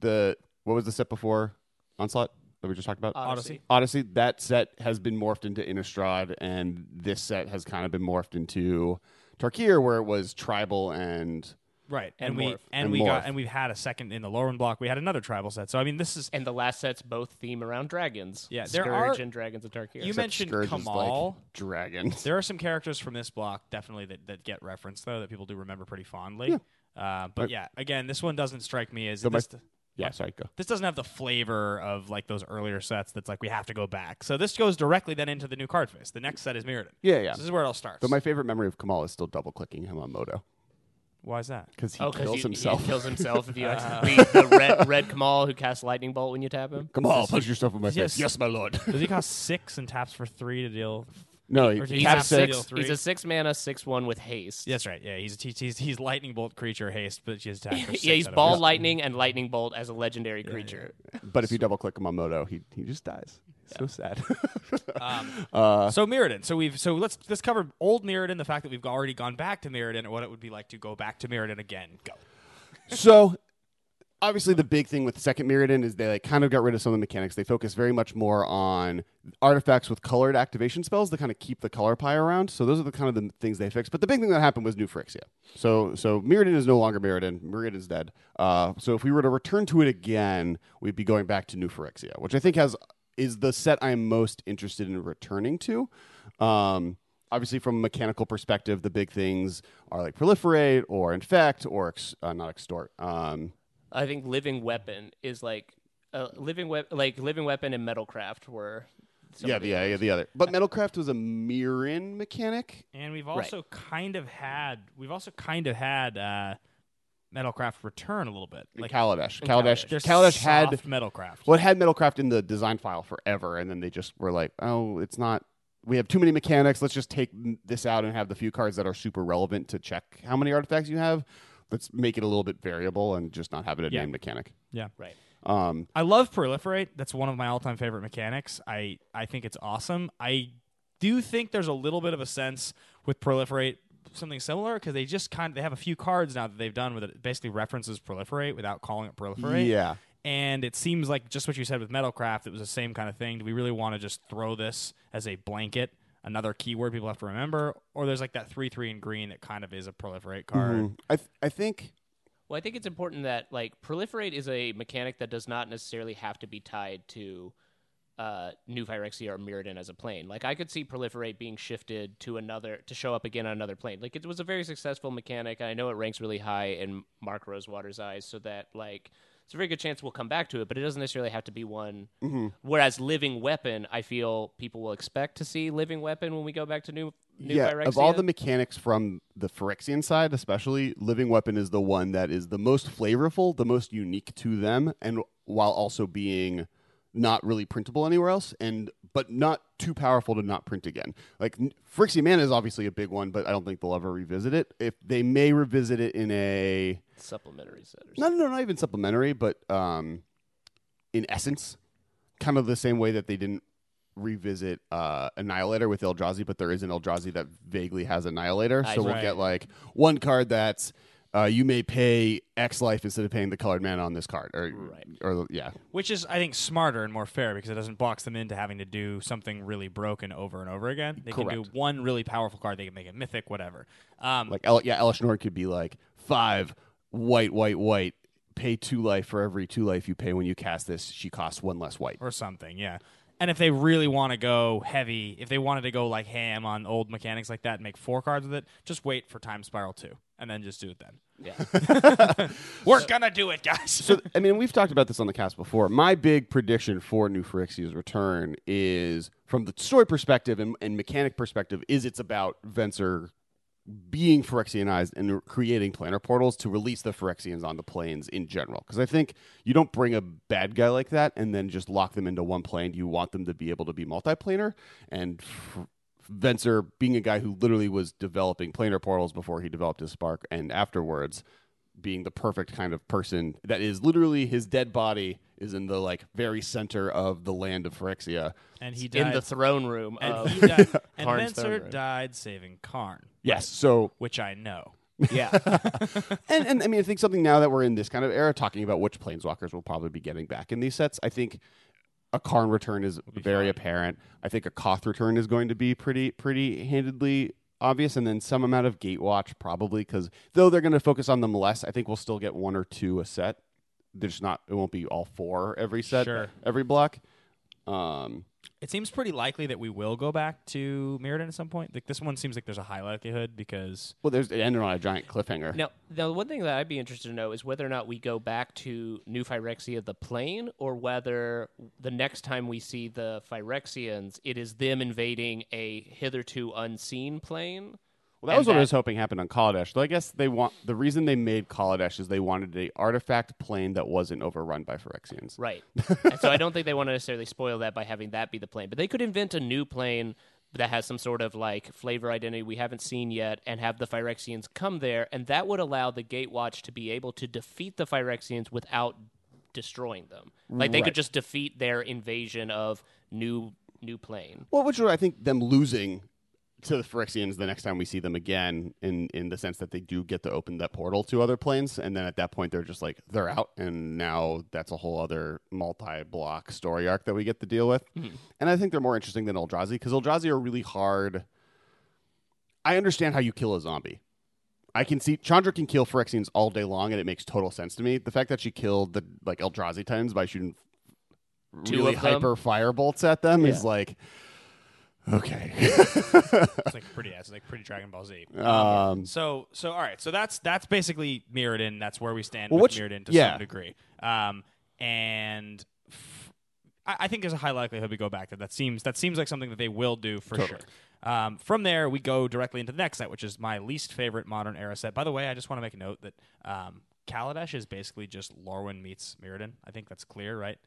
the what was the set before onslaught that we just talked about? Odyssey. Odyssey. That set has been morphed into Innistrad, and this set has kind of been morphed into Tarkir, where it was tribal and right, and, And we Morph. and, And we Morph. got and we've had a second in the Lorwyn block. We had another tribal set. So I mean, this is And the last set's both theme around dragons. Yeah, there Scourge are- and Dragons of Tarkir. You except mentioned Scourge is Kamahl. like dragons. There are some characters from this block definitely that, that get referenced though that people do remember pretty fondly. Uh, but Right. yeah, again, this one doesn't strike me as So my- this, yeah, sorry, go. this doesn't have the flavor of like those earlier sets. That's like we have to go back. So this goes directly then into the new card face. The next set is Mirrodin. Yeah, yeah. So this is where it all starts. But my favorite memory of Kamahl is still double clicking him on Moto Why is that? because he Oh, 'cause kills you- himself. He kills himself if you accidentally uh. the red red Kamahl who casts lightning bolt when you tap him. Kamahl, punch yourself in my Yes. face. Yes, my lord. Does he cost six and taps for three to deal? No, he, do he He's have a six. deal? He's a six mana six one with haste. That's right. Yeah, he's a, he's, he's he's lightning bolt creature haste, but he's attack for six yeah, he's ball eight. lightning and lightning bolt as a legendary creature. But if you double click him on Moto, he he just dies. So sad. Um, uh, So Mirrodin. So we've so let's let's cover old Mirrodin, the fact that we've already gone back to Mirrodin, and what it would be like to go back to Mirrodin again. Go. so obviously the big thing with second Mirrodin is they like kind of got rid of some of the mechanics. They focus very much more on artifacts with colored activation spells to kind of keep the color pie around. So those are the kind of the things they fixed. But the big thing that happened was New Phyrexia. So so Mirrodin is no longer Mirrodin. Mirrodin is dead. Uh, so if we were to return to it again, we'd be going back to New Phyrexia, which I think has is the set I'm most interested in returning to. Um, obviously, from a mechanical perspective, the big things are like proliferate or infect or ex- uh, not extort. Um, I think living weapon is like uh, living we- like living weapon and metalcraft were. yeah, the yeah, yeah, the other. But Metalcraft was a Mirrodin mechanic. And we've also kind of had we've also kind of had uh, Metalcraft return a little bit. Like Like Kaladesh. and Kaladesh. Kaladesh. there's Kaladesh had Metalcraft. well, it had Metalcraft in the design file forever, and then they just were like, "Oh, it's not. We have too many mechanics. Let's just take this out and have the few cards that are super relevant to check how many artifacts you have. Let's make it a little bit variable and just not have it a Yeah. named mechanic." Yeah. Right. Um, I love proliferate. That's one of my all-time favorite mechanics. I I think it's awesome. I do think there's a little bit of a sense with proliferate something similar because they just kind of they have a few cards now that they've done with it basically references proliferate without calling it proliferate. yeah. And it seems like just what you said with Metalcraft, it was the same kind of thing. Do we really want to just throw this as a blanket, another keyword people have to remember, or there's like that three three in green that kind of is a proliferate card? Mhm. I th- I think Well, I think it's important that like proliferate is a mechanic that does not necessarily have to be tied to uh, New Phyrexia or Mirrodin as a plane. Like I could see proliferate being shifted to another to show up again on another plane. Like it was a very successful mechanic, and I know it ranks really high in Mark Rosewater's eyes, so that like it's a very good chance we'll come back to it, but it doesn't necessarily have to be one. Mm-hmm. Whereas living weapon, I feel people will expect to see living weapon when we go back to New New yeah, Phyrexia. of all the mechanics from the Phyrexian side, especially, Living Weapon is the one that is the most flavorful, the most unique to them, and while also being not really printable anywhere else, and but not too powerful to not print again. Like Phyrexian Mana is obviously a big one, but I don't think they'll ever revisit it. If they may revisit it in a supplementary set or no, no, no, not even supplementary, but um, in essence, kind of the same way that they didn't revisit uh, Annihilator with Eldrazi, but there is an Eldrazi that vaguely has Annihilator. So we'll get like one card that's uh, you may pay X life instead of paying the colored mana on this card, or Right. or yeah, Which is, I think, smarter and more fair because it doesn't box them into having to do something really broken over and over again. They can do one really powerful card. They can make it mythic, whatever. Um, like El- yeah, Elesh Norn could be like five white, white, white. Pay two life for every two life you pay when you cast this. She costs one less white. or something, yeah. And if they really want to go heavy, if they wanted to go like ham on old mechanics like that and make four cards with it, just wait for Time Spiral 2 and then just do it then. Yeah. We're going to do it, guys. so I mean, we've talked about this on the cast before. My big prediction for New Phyrexia's return is, from the story perspective and, and mechanic perspective, is it's about Venser being Phyrexianized and creating planar portals to release the Phyrexians on the planes in general. Because I think you don't bring a bad guy like that and then just lock them into one plane. You want them to be able to be multiplanar. And f- Venser, being a guy who literally was developing planar portals before he developed his spark and afterwards, being the perfect kind of person that is literally his dead body is in the like very center of the land of Phyrexia. and he died. in the throne room and of he died. and Venser died saving Karn, Yes. So which I know. yeah. and, and I mean, I think something now that we're in this kind of era, talking about which planeswalkers we'll probably be getting back in these sets. I think a Karn return is very fine. apparent. I think a Koth return is going to be pretty pretty handedly obvious, and then some amount of Gatewatch probably because though they're going to focus on them less, I think we'll still get one or two a set. There's not it won't be all four every set Sure. every block. Um, It seems pretty likely that we will go back to Mirrodin at some point. Like this one seems like there's a high likelihood because well, there's it ended on a giant cliffhanger. Now, the one thing that I'd be interested to know is whether or not we go back to New Phyrexia, the plane, or whether the next time we see the Phyrexians, it is them invading a hitherto unseen plane. Well, that And was what I was hoping happened on Kaladesh. Though I guess they want the reason they made Kaladesh is they wanted a artifact plane that wasn't overrun by Phyrexians. Right. and so I don't think they want to necessarily spoil that by having that be the plane. But they could invent a new plane that has some sort of like flavor identity we haven't seen yet and have the Phyrexians come there. And that would allow the Gatewatch to be able to defeat the Phyrexians without destroying them. Like they Right. could just defeat their invasion of new new plane. Well, which would I think them losing to the Phyrexians the next time we see them again, in in the sense that they do get to open that portal to other planes, and then at that point they're just like they're out, and now that's a whole other multi-block story arc that we get to deal with. Hmm. And I think they're more interesting than Eldrazi because Eldrazi are really hard. I understand how you kill a zombie. I can see Chandra can kill Phyrexians all day long, and it makes total sense to me. The fact that she killed the like Eldrazi Titans by shooting Two really hyper fire bolts at them is like okay. it's like pretty, it's like pretty Dragon Ball Z. um, So, so all right, so that's that's basically Mirrodin. That's where we stand Well, with which- Mirrodin to yeah. some degree. Um, and f- I, I think there's a high likelihood we go back there. That seems that seems like something that they will do for Totally. sure. Um, from there, we go directly into the next set, which is my least favorite modern era set. By the way, I just want to make a note that um, Kaladesh is basically just Lorwyn meets Mirrodin. I think that's clear, right?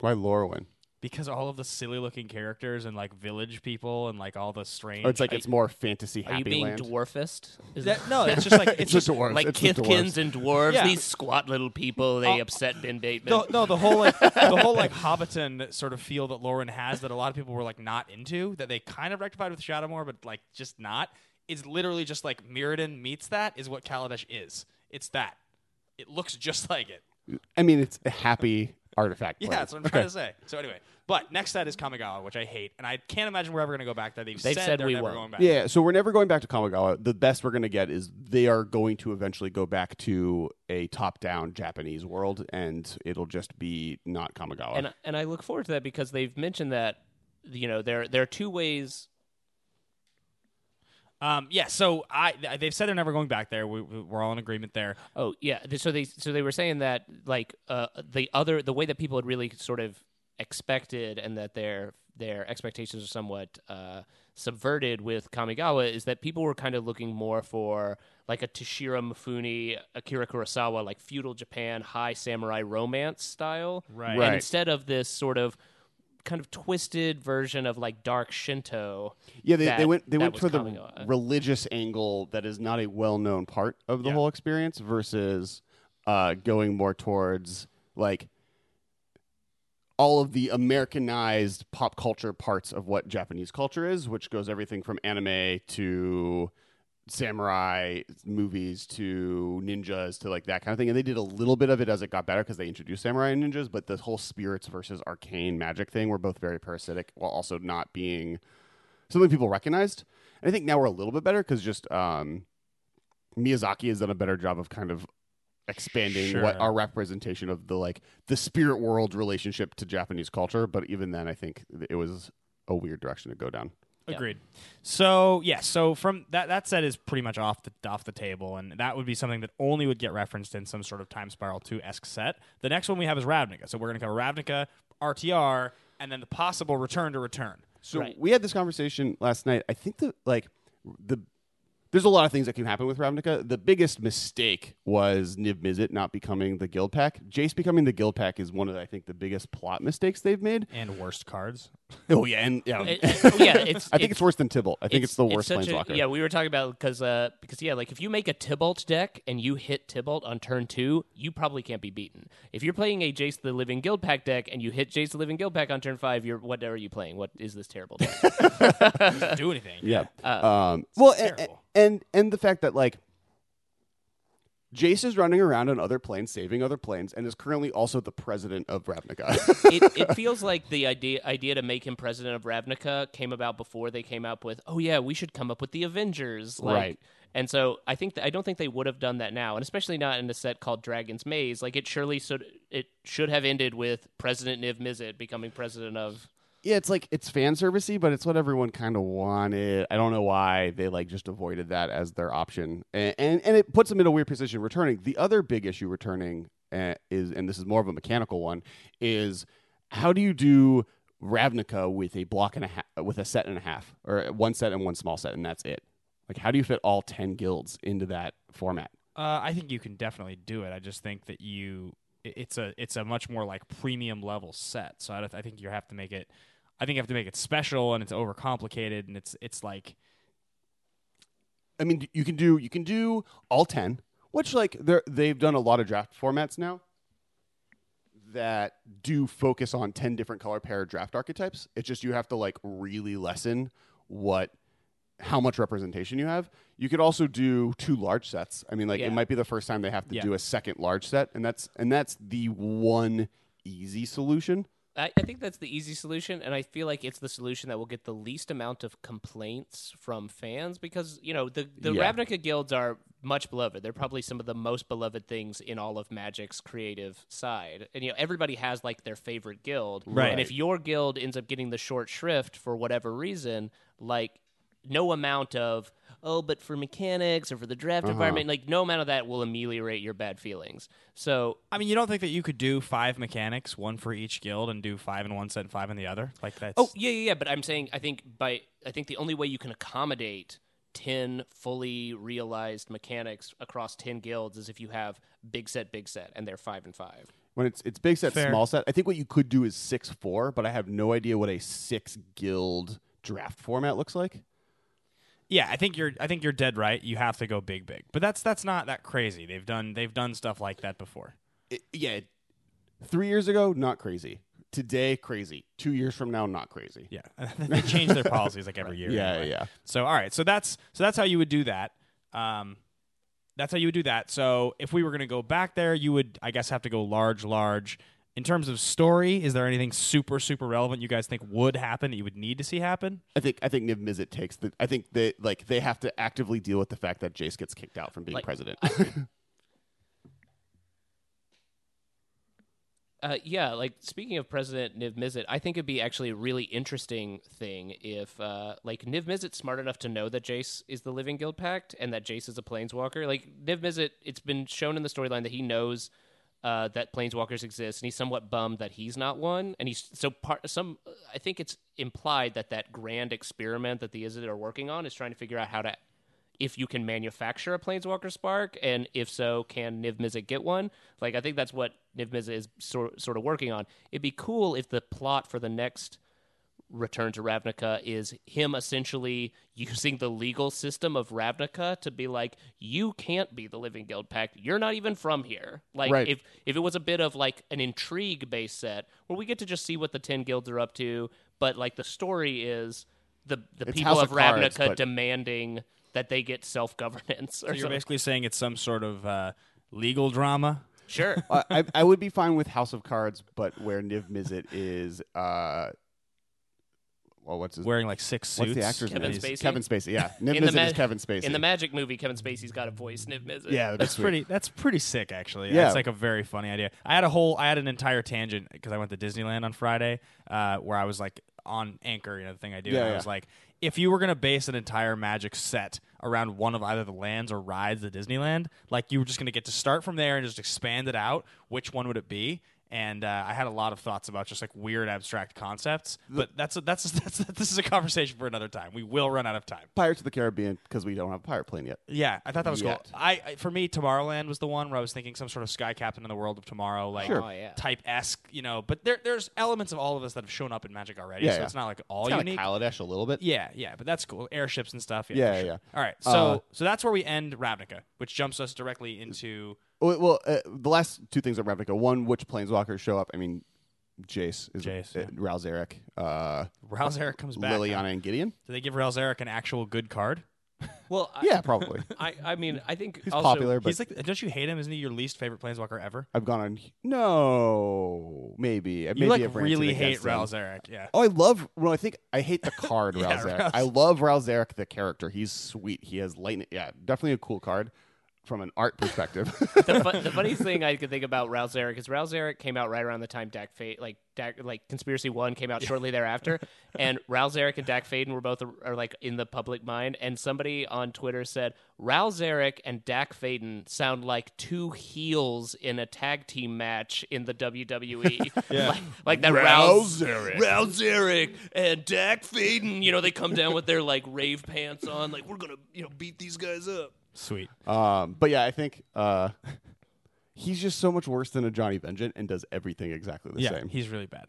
why Lorwyn? Because all of the silly looking characters and like village people and like all the strange. Oh, it's like it's more fantasy Are you happy being land. dwarfist? Is That- no, it's just like it's It's just dwarves. like It's Kithkins dwarves. and dwarves, Yeah. these squat little people, they Oh. upset Ben Bateman. the, no, the whole like the whole like Hobbiton sort of feel that Lorwyn has that a lot of people were like not into that they kind of rectified with Shadowmoor, but like just not. Is literally just like Mirrodin meets that is what Kaladesh is. It's that. It looks just like it. I mean, it's a happy artifact. Yeah, that's what I'm trying to say. So anyway, but next set is Kamigawa, which I hate, and I can't imagine we're ever going to go back there. They've, They've said they're we never won't. going back. Yeah, so we're never going back to Kamigawa. The best we're going to get is they are going to eventually go back to a top-down Japanese world, and it'll just be not Kamigawa. and and I look forward to that because they've mentioned that you know there there are two ways. Um, yeah. So I they've said they're never going back there. We, we- we're all in agreement there. Oh yeah, so they so they were saying that like uh, the other the way that people had really sort of expected and that their their expectations are somewhat uh, subverted with Kamigawa is that people were kind of looking more for like a Toshiro Mifune, Akira Kurosawa, like feudal Japan, high samurai romance style, Right. Right. And instead of this sort of kind of twisted version of like dark Shinto. yeah, they, they went they went was for the religious angle that is not a well-known part of the Yeah. whole experience versus uh, going more towards like all of the Americanized pop culture parts of what Japanese culture is, which goes everything from anime to samurai movies to ninjas to like that kind of thing. And they did a little bit of it as it got better because they introduced samurai and ninjas, but the whole spirits versus arcane magic thing were both very parasitic while also not being something people recognized. And I think now we're a little bit better because just um, Miyazaki has done a better job of kind of expanding Sure. what our representation of the like the spirit world relationship to Japanese culture. But even then, I think it was a weird direction to go down. Yeah. Agreed. So yeah, so from that that set is pretty much off the off the table, and that would be something that only would get referenced in some sort of Time Spiral two esque set. The next one we have is Ravnica, so we're going to cover Ravnica, RTR, and then the possible return to return. So Right. we had this conversation last night. I think that like the there's a lot of things that can happen with Ravnica. The biggest mistake was Niv Mizzet not becoming the guild pact. Jace becoming the guild pact is one of I think the biggest plot mistakes they've made. And worst cards. Oh yeah, and yeah, It- it- yeah, it's. I think it's, worse than Tibalt. I think it's, the worst such a- planeswalker. yeah, we were talking about because uh, because yeah, like if you make a Tibalt deck and you hit Tibalt on turn two, you probably can't be beaten. If you're playing a Jace the Living Guild Pact deck and you hit Jace the Living Guild Pact on turn five, you're what are you playing? What is this terrible deck? Do anything. Yeah. Uh, um, well, and, terrible. And and the fact that like Jace is running around on other planes, saving other planes, and is currently also the president of Ravnica. it, it feels like the idea idea to make him president of Ravnica came about before they came up with, oh yeah, we should come up with the Avengers, like, Right. And so I think that, I don't think they would have done that now, and especially not in a set called Dragon's Maze. Like it surely should it should have ended with President Niv Mizzet becoming president of. Yeah, it's like it's fan servicey, but it's what everyone kind of wanted. I don't know why they like just avoided that as their option, and and, and it puts them in a weird position returning. The other big issue returning uh, is, and this is more of a mechanical one, is how do you do Ravnica with a block and a half, with a set and a half, or one set and one small set, and that's it. Like, how do you fit all ten guilds into that format? Uh, I think you can definitely do it. I just think that you it's a it's a much more like premium level set. So I, I think you have to make it. I think you have to make it special, and it's overcomplicated, and it's it's like I mean, you can do you can do all ten, which like they they've done a lot of draft formats now that do focus on ten different color pair draft archetypes. It's just you have to like really lessen what how much representation you have. You could also do two large sets. I mean, like Yeah. it might be the first time they have to Yeah. do a second large set, and that's and that's the one easy solution. I, I think that's the easy solution, and I feel like it's the solution that will get the least amount of complaints from fans because you know the the Yeah. Ravnica guilds are much beloved. They're probably some of the most beloved things in all of Magic's creative side, and you know everybody has like their favorite guild. Right. And if your guild ends up getting the short shrift for whatever reason, like no amount of oh, but for mechanics or for the draft uh-huh. environment, like no amount of that will ameliorate your bad feelings. So I mean, you don't think that you could do five mechanics, one for each guild, and do five in one set and five in the other? Like that's Oh yeah, yeah, yeah. But I'm saying I think by I think the only way you can accommodate ten fully realized mechanics across ten guilds is if you have big set, big set, and they're five and five. When it's it's big set, Fair. small set. I think what you could do is six four, but I have no idea what a six guild draft format looks like. Yeah. I think you're I think you're dead right. You have to go big, big. But that's that's not that crazy. They've done they've done stuff like that before. it- yeah, three years ago, not crazy. Today, crazy. Two years from now, not crazy. Yeah, they change their policies like every year. Yeah, anyway. yeah. So all right, so that's so that's how you would do that. Um, that's how you would do that. So if we were going to go back there, you would, I guess, have to go large, large. In terms of story, is there anything super, super relevant you guys think would happen that you would need to see happen? I think I think Niv Mizzet takes the. I think they like they have to actively deal with the fact that Jace gets kicked out from being Like, president. Uh, yeah, like speaking of President Niv Mizzet, I think it'd be actually a really interesting thing if, uh, like, Niv Mizzet's smart enough to know that Jace is the Living Guild Pact and that Jace is a Planeswalker. Like, Niv Mizzet, it's been shown in the storyline that he knows uh, that Planeswalkers exist, and he's somewhat bummed that he's not one. And he's so part. Some, I think it's implied that that grand experiment that the Izzet are working on is trying to figure out how to if you can manufacture a Planeswalker Spark, and if so, can Niv Mizzet get one? Like, I think that's what Niv Mizzet is sort sort of working on. It'd be cool if the plot for the next Return to Ravnica is him essentially using the legal system of Ravnica to be like, you can't be the Living Guild Pact. You're not even from here. Like, Right. if if it was a bit of like an intrigue based set where we get to just see what the ten guilds are up to, but like the story is the the It's people House of of Cards, Ravnica but- demanding that they get self governance So you're something. basically saying it's some sort of uh, legal drama. Sure. I, I I would be fine with House of Cards, but where Niv Mizzet is uh, well, what's his wearing like six suits. What's the actor's Kevin name? Spacey? Kevin Spacey. Yeah, Niv Mizzet ma- is Kevin Spacey. In the Magic movie, Kevin Spacey's got a voice. Niv Mizzet. yeah, that'd be That's sweet. pretty. That's pretty sick, actually. Yeah. it's like a very funny idea. I had a whole. I had an entire tangent because I went to Disneyland on Friday, uh, where I was like on Anchor, you know, the thing I do. Yeah, and I yeah. was like, if you were gonna base an entire Magic set around one of either the lands or rides at Disneyland, like you were just gonna get to start from there and just expand it out. Which one would it be? And uh, I had a lot of thoughts about just like weird abstract concepts, but that's a, that's that's this is a conversation for another time. We will run out of time. Pirates of the Caribbean because we don't have a pirate plane yet. Yeah, I thought that was Yet. cool. I, I for me, Tomorrowland was the one where I was thinking some sort of sky captain in the world of tomorrow, like Sure. Oh, yeah. type esque, you know. But there, there's elements of all of us that have shown up in Magic already, Yeah, so yeah. it's not like all Kind of unique. Kaladesh a little bit. yeah, yeah, but that's cool. Airships and stuff. Yeah, Yeah, for sure. yeah. All right, so Uh, so that's where we end Ravnica, which jumps us directly into Well, well uh, the last two things at Ravnica. One, which planeswalkers show up? I mean, Jace is Jace, uh, yeah. Ral Zarek, uh, Raul Zarek comes back. Liliana, and Gideon. Do they give Raul Zarek an actual good card? Well, I, Yeah, probably. I, I mean, I think He's also, popular, but He's like, don't you hate him? Isn't he your least favorite planeswalker ever? I've gone on. No, maybe. You maybe like I've really hate against him. Raul Zarek, yeah. Oh, I love. Well, I think I hate the card Yeah, Ral Zarek. Ral- I love Ral Zarek the character. He's sweet. He has lightning. Yeah, definitely a cool card from an art perspective. the, fu- the funniest thing I could think about Raul Zarek is Raul Zarek came out right around the time Dack Fate, like Dack, like Conspiracy One came out shortly thereafter, and Raul Zarek and Dack Fayden were both are like in the public mind. And somebody on Twitter said Raul Zarek and Dack Fayden sound like two heels in a tag team match in the WWE. like, like that Raul Raul Zarek. Raul Zarek and Dack Fayden. You know, they come down with their like rave pants on, like we're gonna you know beat these guys up. Sweet. um, but yeah, I think uh, he's just so much worse than Ajani Vengeant and does everything exactly the yeah, same. he's really bad.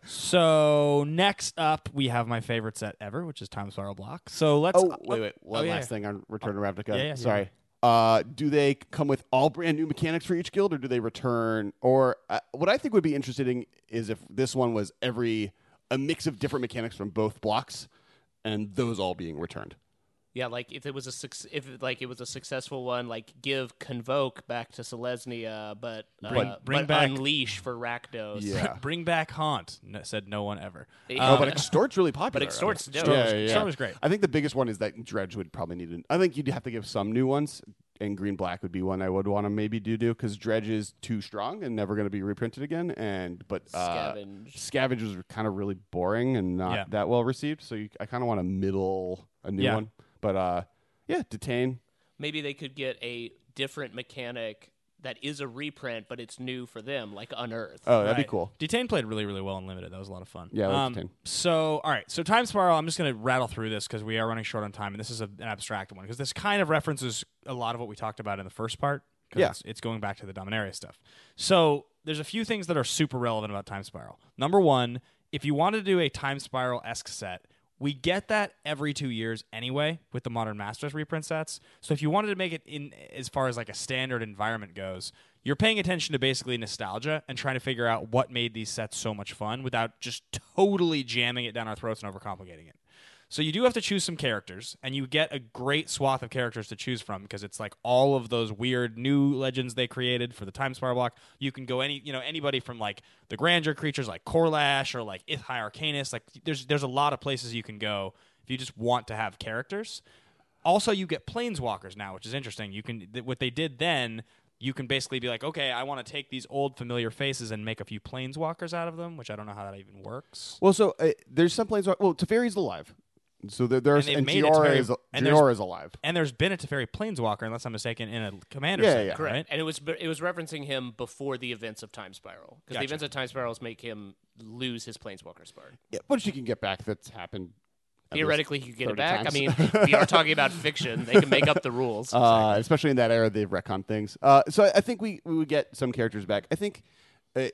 so next up, we have my favorite set ever, which is Time Spiral Block. So let's. Oh wait, wait. One oh, yeah, last yeah. thing on Return to Ravnica. yeah, yeah, Sorry. Uh, do they come with all brand new mechanics for each guild, or do they return? Or uh, what I think would be interesting is if this one was every a mix of different mechanics from both blocks, and those all being returned. Yeah, like if it was a suc- if like it was a successful one, like give Convoke back to Selesnya, but uh, Bring- bring but back- Unleash for Rakdos. Yeah. Bring back Haunt, n- said no one ever. Yeah. oh, but Extort's really popular. But Extort's dope. Yeah, Extort yeah, was- yeah. Extort was great. I think the biggest one is that Dredge would probably need. An, I think you'd have to give some new ones, and Green Black would be one I would want to maybe do do because Dredge is too strong and never going to be reprinted again. And but uh, Scavenge. Scavenge was kind of really boring and not Yeah. that well received. So you, I kind of want a middle, a new Yeah. one. But uh, yeah, detain. Maybe they could get a different mechanic that is a reprint, but it's new for them, like Unearth. Oh, that'd be cool. Detain played really, really well in limited. That was a lot of fun. Yeah, I like um, Detain. So, all right. So, Time Spiral. I'm just going to rattle through this because we are running short on time, and this is a, an abstract one because this kind of references a lot of what we talked about in the first part. 'cause Yeah. it's, it's going back to the Dominaria stuff. So, there's a few things that are super relevant about Time Spiral. Number one, if you want to do a Time Spiral esque set. We get that every two years anyway with the Modern Masters reprint sets. So if you wanted to make it in as far as like a standard environment goes, you're paying attention to basically nostalgia and trying to figure out what made these sets so much fun without just totally jamming it down our throats and overcomplicating it. So you do have to choose some characters, and you get a great swath of characters to choose from because it's like all of those weird new legends they created for the Time Spiral block. You can go any, you know, anybody from like the grandeur creatures like Korlash or like Ith High Arcanist. Like there's there's a lot of places you can go if you just want to have characters. Also, you get planeswalkers now, which is interesting. You can th- what they did then. You can basically be like, okay, I want to take these old familiar faces and make a few planeswalkers out of them, which I don't know how that even works. Well, so uh, there's some planeswalkers. Well, Teferi's alive. So there, there's And and, they've Jhoira Teferi- is and there's- Jhoira is alive. And there's been a Teferi Planeswalker, unless I'm mistaken, in a Commander Yeah, set, yeah. Correct. right? And it was it was referencing him before the events of Time Spiral because Gotcha. the events of Time Spirals make him lose his Planeswalker spark. Yeah, but you can get back. That's happened. Theoretically, he could get it back. times. I mean, we are talking about fiction; they can make up the rules. uh, especially in that era, they've retconned things. Uh, so I, I think we, we would get some characters back. I think, uh,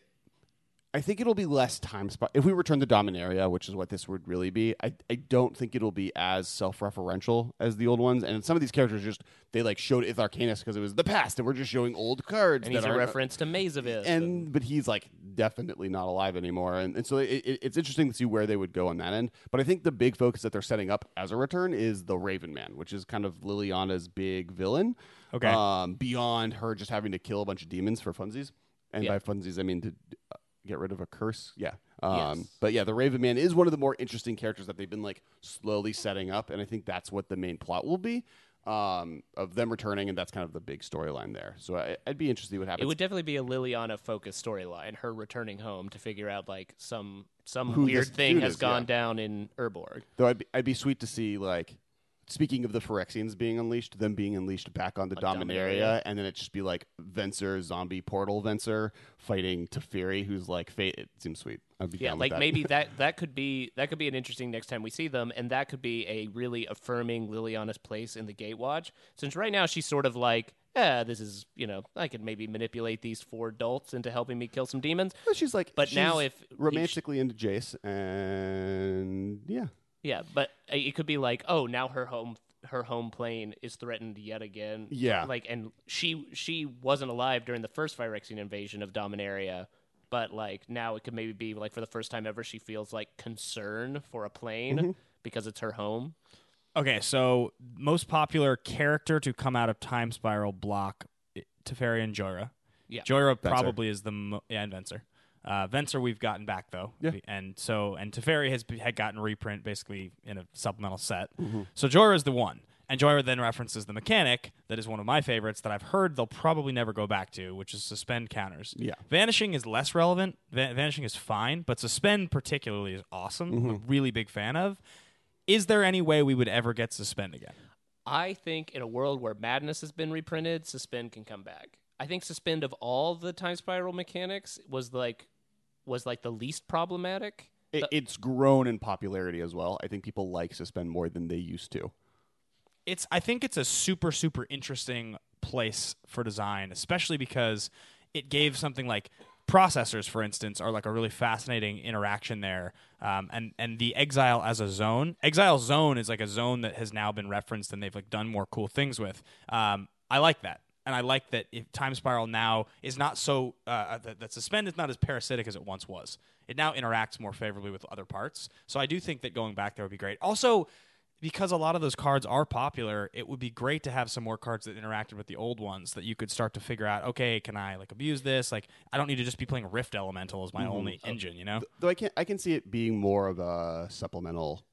I think it'll be less time spot if we return the Dominaria, which is what this would really be. I, I don't think it'll be as self-referential as the old ones. And some of these characters just they like showed Ith Arcanus because it was the past, and we're just showing old cards. and that he's a reference to Maze of Ith. and but he's like definitely not alive anymore and, and so it, it, it's interesting to see where they would go on that end but i think the big focus that they're setting up as a return is the raven man which is kind of liliana's big villain Okay. um, beyond her just having to kill a bunch of demons for funsies and Yeah. by funsies i mean to uh, get rid of a curse yeah Um, Yes. But yeah, the Raven Man is one of the more interesting characters that they've been like slowly setting up, and I think that's what the main plot will be um, of them returning, and that's kind of the big storyline there. So I, I'd be interested to see what happens. It would definitely be a Liliana focused storyline, her returning home to figure out like some some Who weird thing has is, gone yeah. down in Urborg. Though I'd be, I'd be sweet to see like. Speaking of the Phyrexians being unleashed, them being unleashed back onto On Dominaria, Dominaria. and then it just be like Venser, zombie portal Venser fighting Teferi, who's like fate. It seems sweet. I'd be Yeah, like that. maybe that that could be that could be an interesting next time we see them, and that could be a really affirming Liliana's place in the Gatewatch. Since right now she's sort of like, yeah, this is you know I could maybe manipulate these four adults into helping me kill some demons. But she's like, But she's now if- romantically into Jace, and yeah, Yeah, but uh, it could be like, oh, now her home her home plane is threatened yet again. Yeah. like and she she wasn't alive during the first Phyrexian invasion of Dominaria. But like now, it could maybe be like for the first time ever, she feels like concern for a plane Mm-hmm. because it's her home. Okay, so most popular character to come out of Time Spiral block i- Teferi and Jhoira. Yeah. Jhoira probably is the mo- yeah, and Venser. Uh, Venser we've gotten back though, Yeah. and so and Teferi has had gotten reprint basically in a supplemental set. Mm-hmm. So Jhoira is the one, and Jhoira then references the mechanic that is one of my favorites that I've heard they'll probably never go back to, which is suspend counters. Yeah. Vanishing is less relevant. Va- Vanishing is fine, but suspend particularly is awesome. I'm a really big fan of. Is there any way we would ever get suspend again? I think in a world where Madness has been reprinted, Suspend can come back. I think Suspend of all the time spiral mechanics was like was like the least problematic. it, it's grown in popularity as well. I think people like suspend more than they used to. it's I think it's a super super interesting place for design, especially because it gave something like processors, for instance, are like a really fascinating interaction there. Um, and and the exile as a zone, exile zone is like a zone that has now been referenced and they've like done more cool things with. Um, I like that. And I like that if Time Spiral now is not so uh, that, that suspend is not as parasitic as it once was. It now interacts more favorably with other parts. So I do think that going back there would be great. Also, because a lot of those cards are popular, it would be great to have some more cards that interacted with the old ones that you could start to figure out. Okay, can I like abuse this? Like, I don't need to just be playing Rift Elemental as my only engine. You know? Though I can I can see it being more of a supplemental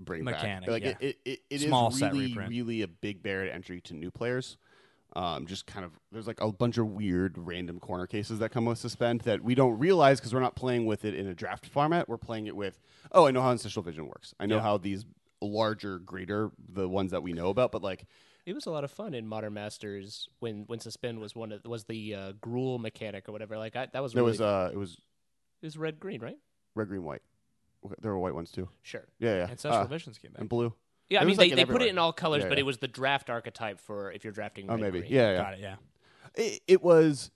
bring Mechanic, back. Like yeah. it, it, it, it is Small set really really a big barrier to entry to new players. Um, just kind of there's like a bunch of weird random corner cases that come with suspend that we don't realize because we're not playing with it in a draft format. We're playing it with oh I know how ancestral vision works. I know Yeah. how these larger greater the ones that we know about, but like It was a lot of fun in Modern Masters when when Suspend was one of was the uh, Gruul mechanic or whatever. Like I, that was there really was uh it was it was red green, right? red green white. There were white ones too. Sure. Yeah yeah Ancestral Uh, Visions came back. and blue. Yeah, I It mean was, like, they, in they put it in all colors, Yeah, but yeah. it was the draft archetype for if you're drafting. Oh red maybe green. yeah yeah. Got it. Yeah. it, it was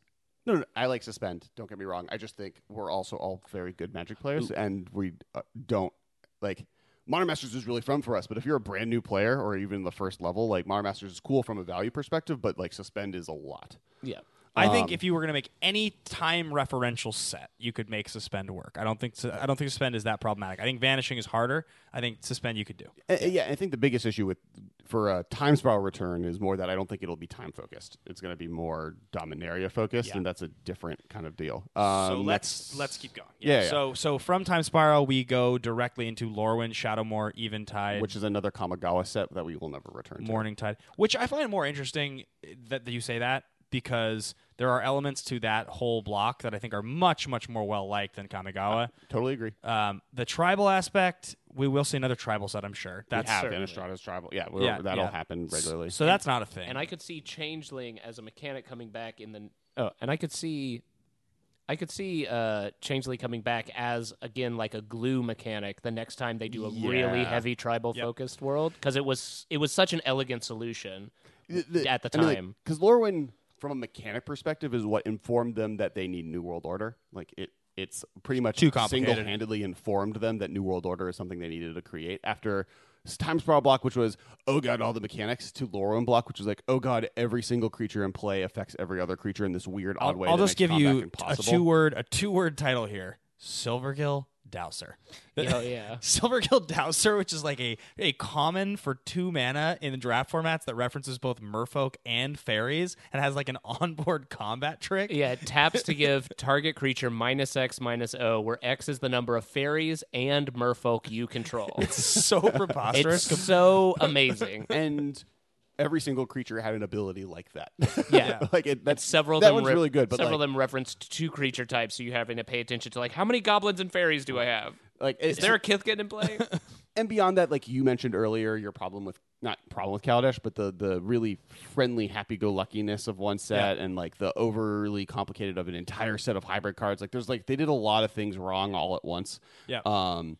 no, no, I like suspend. Don't get me wrong. I just think we're also all very good Magic players, and we uh, don't like Modern Masters is really fun for us. But if you're a brand new player or even the first level, like Modern Masters is cool from a value perspective, but like suspend is a lot. Yeah. I think Um, if you were going to make any time referential set, you could make suspend work. I don't think su- I don't think suspend is that problematic. I think vanishing is harder. I think suspend you could do. Uh, yeah, I think the biggest issue with for a time spiral return is more that I don't think it'll be time focused. It's going to be more Dominaria focused, Yeah. and that's a different kind of deal. Um, so let's let's keep going. Yeah, yeah. So so from Time Spiral we go directly into Lorwyn, Shadowmoor, Eventide, which is another Kamigawa set that we will never return to. Morning Tide, which I find more interesting that you say that because there are elements to that whole block that I think are much much more well liked than Kamigawa. Totally agree. Um, the tribal aspect, we will see another tribal set. I'm sure. That's we have certainly. Innistrada's tribal. Yeah, we'll- Yeah, that'll yeah. happen regularly. so that's not a thing. And I could see Changeling as a mechanic coming back in the oh, and I could see I could see uh Changeling coming back as again like a glue mechanic the next time they do a really heavy tribal focused world because it was it was such an elegant solution. at the time. because Lorwyn, from a mechanic perspective, is what informed them that they need New World Order. Like it, it's pretty much Too single-handedly informed them that New World Order is something they needed to create. After Time Spiral block, which was oh god, all the mechanics, to Lorwyn block, which was like oh god, every single creature in play affects every other creature in this weird odd I'll, way. I'll just give you a two word a two word title here: Silvergill Dowser. Oh yeah. Silvergill Dowser, which is like a, a common for two mana in the draft formats that references both merfolk and fairies and has like an onboard combat trick. Yeah, it taps to give target creature minus X minus O, where X is the number of fairies and merfolk you control. It's so preposterous. it's so amazing. and every single creature had an ability like that. Yeah. like it. That's Several of that them one's ref- really good. But several like, of them referenced two creature types, so you're having to pay attention to like how many goblins and fairies do I have? like Is there a Kithkin in play? and beyond that, like you mentioned earlier, your problem with not problem with Kaladesh, but the the really friendly, happy-go-luckiness of one set, and like the overly complicated of an entire set of hybrid cards. Like there's like they did a lot of things wrong all at once. Yeah. Um.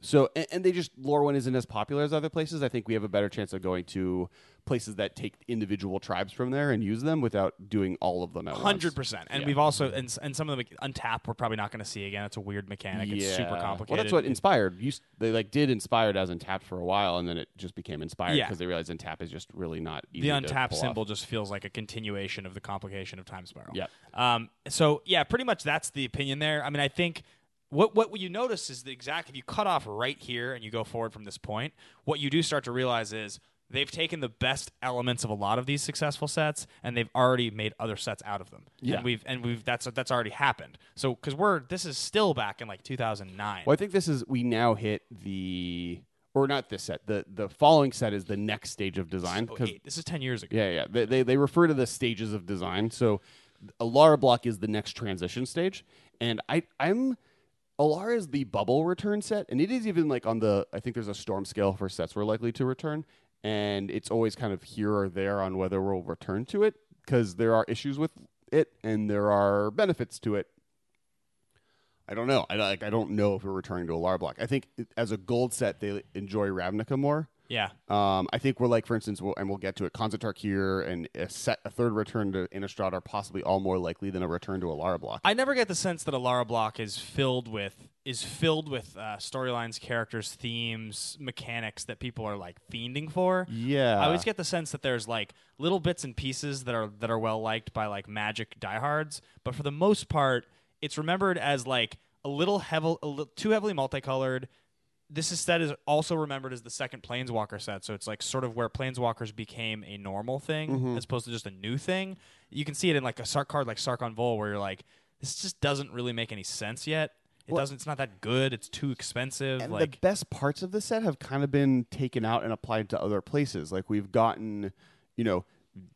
So and, and they just Lorwyn isn't as popular as other places. I think we have a better chance of going to places that take individual tribes from there and use them without doing all of them at once. Hundred percent, and Yeah. we've also and, and some of them untap we're probably not going to see again. It's a weird mechanic. It's super complicated. Well, that's what inspired. Used they like did inspired as untapped for a while, and then it just became inspired Yeah. because they realized untap is just really not easy. the untap symbol off. just feels like a continuation of the complication of time spiral. Yep. Um. So yeah, pretty much that's the opinion there. I mean, I think what what you notice is the exact. If you cut off right here and you go forward from this point, what you do start to realize is they've taken the best elements of a lot of these successful sets and they've already made other sets out of them. Yeah. And we've and we've that's that's already happened. So because we're this is still back in like 2009. Well, I think this is we now hit the or not this set. The the following set is the next stage of design Oh, because eight. This is 10 years ago. yeah, yeah, they, they they refer to the stages of design. So Alara block is the next transition stage, and I I'm. Alara is the bubble return set, and it is even like on the. I think there's a storm scale for sets we're likely to return, and it's always kind of here or there on whether we'll return to it because there are issues with it and there are benefits to it. I don't know. I like. I don't know if we're returning to Alara block. I think as a gold set, they enjoy Ravnica more. Yeah. Um, I think we're like, for instance, we'll, and we'll get to it. Khans of Tarkir and a set, a third return to Innistrad are possibly all more likely than a return to Alara block. I never get the sense that Alara block is filled with is filled with uh, storylines, characters, themes, mechanics that people are like fiending for. yeah, I always get the sense that there's like little bits and pieces that are that are well liked by like Magic diehards, but for the most part, it's remembered as like a little heavy, a li- too heavily multicolored. This is set is also remembered as the second Planeswalker set, so it's like sort of where Planeswalkers became a normal thing mm-hmm. as opposed to just a new thing. You can see it in like a Sark card like Sarkhan Vol, where you're like, this just doesn't really make any sense yet. It Well- doesn't. It's not that good. It's too expensive. and like the best parts of the set have kind of been taken out and applied to other places. Like we've gotten, you know,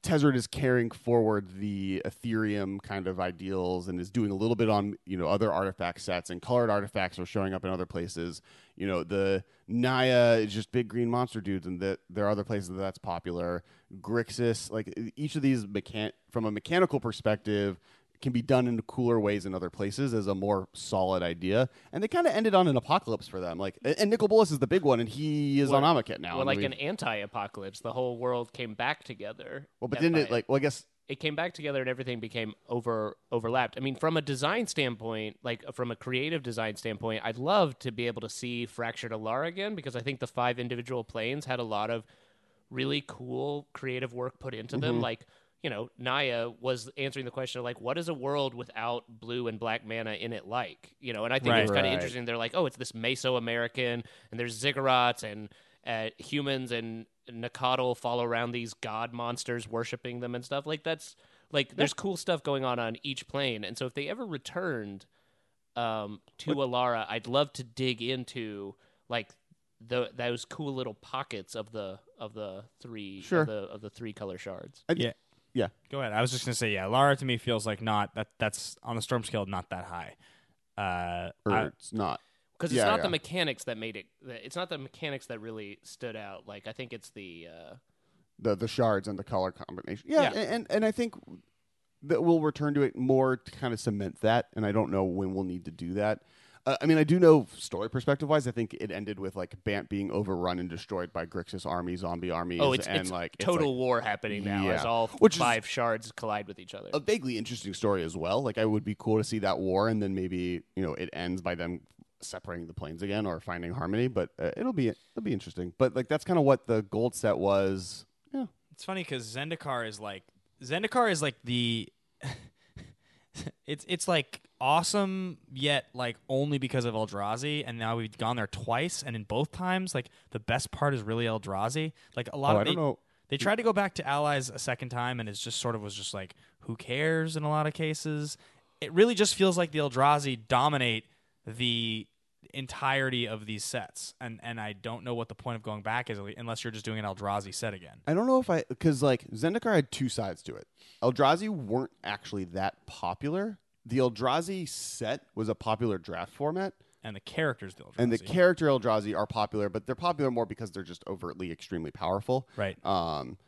Tezzeret is carrying forward the Etherium kind of ideals and is doing a little bit on you know other artifact sets and colored artifacts are showing up in other places. You know, the Naya is just big green monster dudes, and that there are other places that that's popular. Grixis, like each of these mechan- from a mechanical perspective, can be done in cooler ways in other places as a more solid idea. And they kind of ended on an apocalypse for them. Like, and Nicol Bolas is the big one, and he is Well- on Amonkhet now. Well, like an anti-apocalypse, the whole world came back together. well, but didn't it like? Well, I guess it came back together and everything became over overlapped. I mean, from a design standpoint, like from a creative design standpoint, I'd love to be able to see Fractured Alara again because I think the five individual planes had a lot of really cool creative work put into them. Mm-hmm. Like, you know, Naya was answering the question of like, what is a world without blue and black mana in it like? You know, and I think Right. it's kind Right. of interesting. They're like, oh, it's this Mesoamerican, and there's ziggurats and uh, humans and Nacatl follow around these god monsters, worshiping them and stuff. Like that's like there's cool stuff going on on each plane. And so if they ever returned um, to Alara, I'd love to dig into like the those cool little pockets of the of the three Sure. of the of the three color shards. I- Yeah. yeah. Go ahead. I was just gonna say, yeah, Lara to me feels like not that. That's on the storm scale, not that high. Uh, Or I- it's not. Because it's Yeah, not yeah. the mechanics that made it. It's not the mechanics that really stood out. Like I think it's the. Uh, the the shards and the color combination. Yeah, Yeah. And, and I think that we'll return to it more to kind of cement that. And I don't know when we'll need to do that. Uh, I mean, I do know story perspective wise. I think it ended with like Bant being overrun and destroyed by Grixis army, zombie armies. oh, it's, and it's like it's total like war happening now as Yeah. all Which is- five shards collide with each other. a vaguely interesting story as well. Like I would be cool to see that war, and then maybe you know it ends by them separating the planes again or finding harmony. But uh, it'll be it'll be interesting. But like that's kind of what the gold set was. Yeah. it's funny because Zendikar is like Zendikar is like the. it's it's like awesome yet like only because of Eldrazi and now we've gone there twice and in both times like the best part is really Eldrazi like a lot Oh, of I they, they tried to go back to allies a second time and it just sort of was just like who cares in a lot of cases it really just feels like the Eldrazi dominate the entirety of these sets and and I don't know what the point of going back is unless you're just doing an Eldrazi set again I don't know if I because like Zendikar had two sides to it. Eldrazi weren't actually that popular. The Eldrazi set was a popular draft format, and the characters the Eldrazi and the character Eldrazi are popular, but they're popular more because they're just overtly extremely powerful. right Um,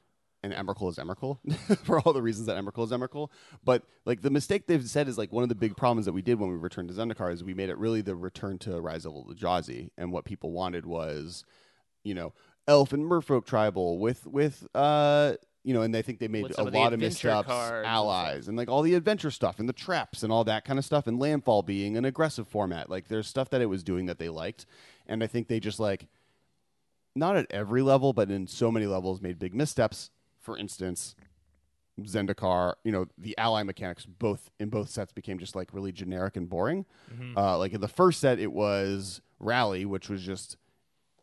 and Emrakul is Emrakul for all the reasons that Emrakul is Emrakul. But like the mistake they've said is like one of the big problems that we did when we returned to Zendikar is we made it really the return to Rise of the Eldrazi, and what people wanted was, you know, elf and merfolk tribal with with uh you know, and I think they made a lot of missteps, allies, and like all the adventure stuff and the traps and all that kind of stuff, and landfall being an aggressive format. Like there's stuff that it was doing that they liked, and I think they just like not at every level, but in so many levels, made big missteps. For instance, Zendikar, you know, the ally mechanics both in both sets became just like really generic and boring. Uh, like in the first set, it was rally, which was just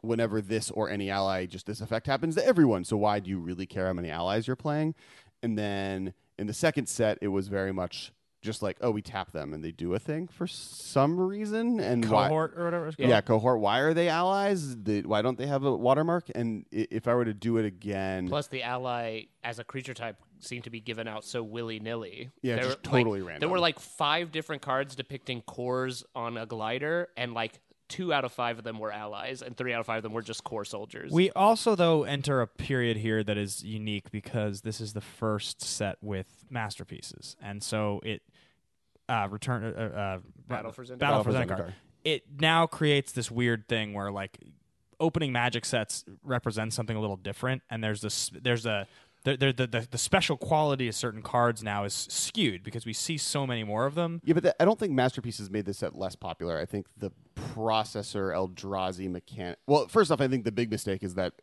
whenever this or any ally, just this effect happens to everyone. So why do you really care how many allies you're playing? And then in the second set, it was very much just like, oh, we tap them and they do a thing for some reason. And why? cohort or whatever it's Yeah, cohort. Why are they allies? The, why don't they have a watermark? And i- if I were to do it again, Plus, the ally as a creature type seemed to be given out so willy nilly. Yeah, just totally random. There were like five different cards depicting Kors on a glider, and like two out of five of them were allies, and three out of five of them were just Kor soldiers. We also, though, enter a period here that is unique because this is the first set with masterpieces, and so it uh, return uh, uh, Battle for Zendikar. Battle for Zendikar. Zendikar. It now creates this weird thing where like opening magic sets represents something a little different, and there's this there's a the, the, the, the special quality of certain cards now is skewed because we see so many more of them. Yeah, but that, I don't think Masterpieces made this set less popular. I think the processor Eldrazi mechanic. Well, first off, I think the big mistake is that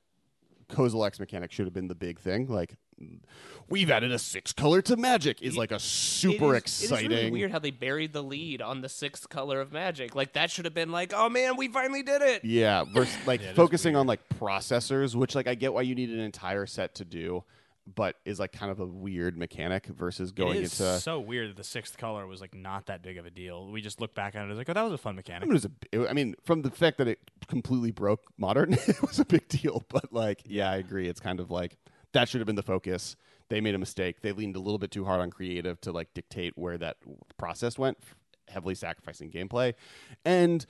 Kozilek's mechanic should have been the big thing. Like, we've added a six color to Magic is like a super It is- exciting. It is really weird how they buried the lead on the sixth color of magic. Like that should have been like, oh man, we finally did it. Yeah, versus like focusing on like processors, which like I get why you need an entire set to do, but is like kind of a weird mechanic versus going it is into. so weird that the sixth color was like not that big of a deal. We just look back on it as like, oh, that was a fun mechanic. I mean, it was a. it- I mean, from the fact that it completely broke modern, it was a big deal. But like, yeah, I agree. It's kind of like that should have been the focus. They made a mistake. They leaned a little bit too hard on creative to like dictate where that process went, heavily sacrificing gameplay, and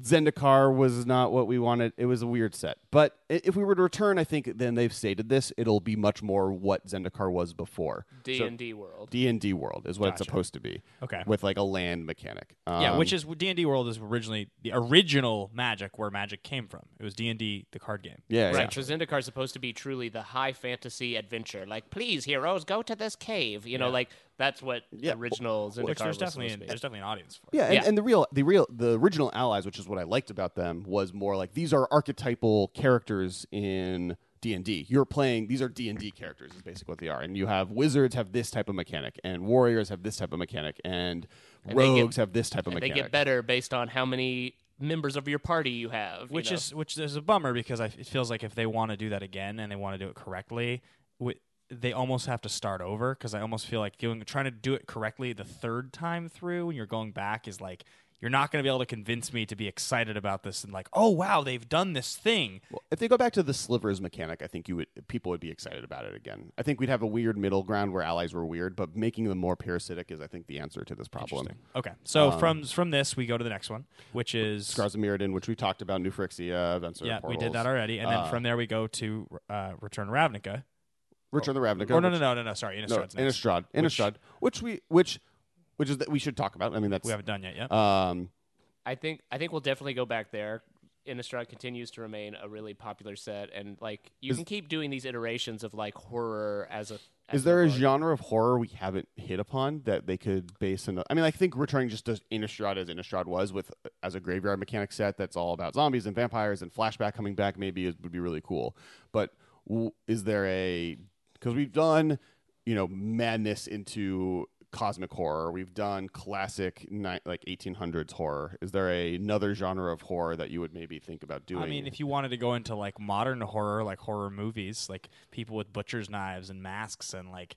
Zendikar was not what we wanted. It was a weird set. But if we were to return, I think then they've stated this. It'll be much more what Zendikar was before. D and D world. D and D world is what it's supposed to be. Okay. With like a land mechanic. yeah, Um, which is D and D World is originally the original Magic, where Magic came from. It was D and D, the card game. yeah, yeah. Right, so Zendikar is supposed to be truly the high fantasy adventure. Like, please, heroes, go to this cave. You know, like that's what Yeah, the original Zendikar Which there's was definitely an, there's definitely an audience for. it. Yeah, and, Yeah. and the real, the real, the original allies, which is what I liked about them, was more like these are archetypal characters in D and D. You're playing; these are D and D characters, is basically what they are. And you have wizards have this type of mechanic, and warriors have this type of mechanic, and, And they get- rogues have this type of mechanic. they get better based on how many members of your party you have. you which know? is which is a bummer because I, it feels like if they want to do that again and they want to do it correctly, wi- they almost have to start over because I almost feel like doing trying to do it correctly the third time through when you're going back is like you're not going to be able to convince me to be excited about this and like oh wow they've done this thing. Well, if they go back to the slivers mechanic, I think you would people would be excited about it again. I think we'd have a weird middle ground where allies were weird, but making them more parasitic is, I think, the answer to this problem. Okay, so Um, from from this we go to the next one, which is Scars of Mirrodin, which we talked about, New Phyrexia, Venser, yeah we did that already, and then Uh, from there we go to uh, Return to Ravnica. Return of the Ravnica. Or no no no no no sorry No, Innistrad's next. Innistrad, Innistrad, which, we, which, which is that we should talk about. I mean, that's we haven't done yet. Yeah. um, I think I think we'll definitely go back there. Innistrad continues to remain a really popular set, and like you can keep doing these iterations of like horror as a. As is there a large- genre of horror we haven't hit upon that they could base in? I mean, I think returning just to Innistrad as Innistrad was with as a graveyard mechanic set that's all about zombies and vampires and flashback coming back maybe is, would be really cool. But w- is there a because we've done you know madness into cosmic horror. We've done classic ni- like 1800s horror. Is there a, another genre of horror that you would maybe think about doing? I mean, if you wanted to go into like modern horror, like horror movies, like people with butcher's knives and masks and like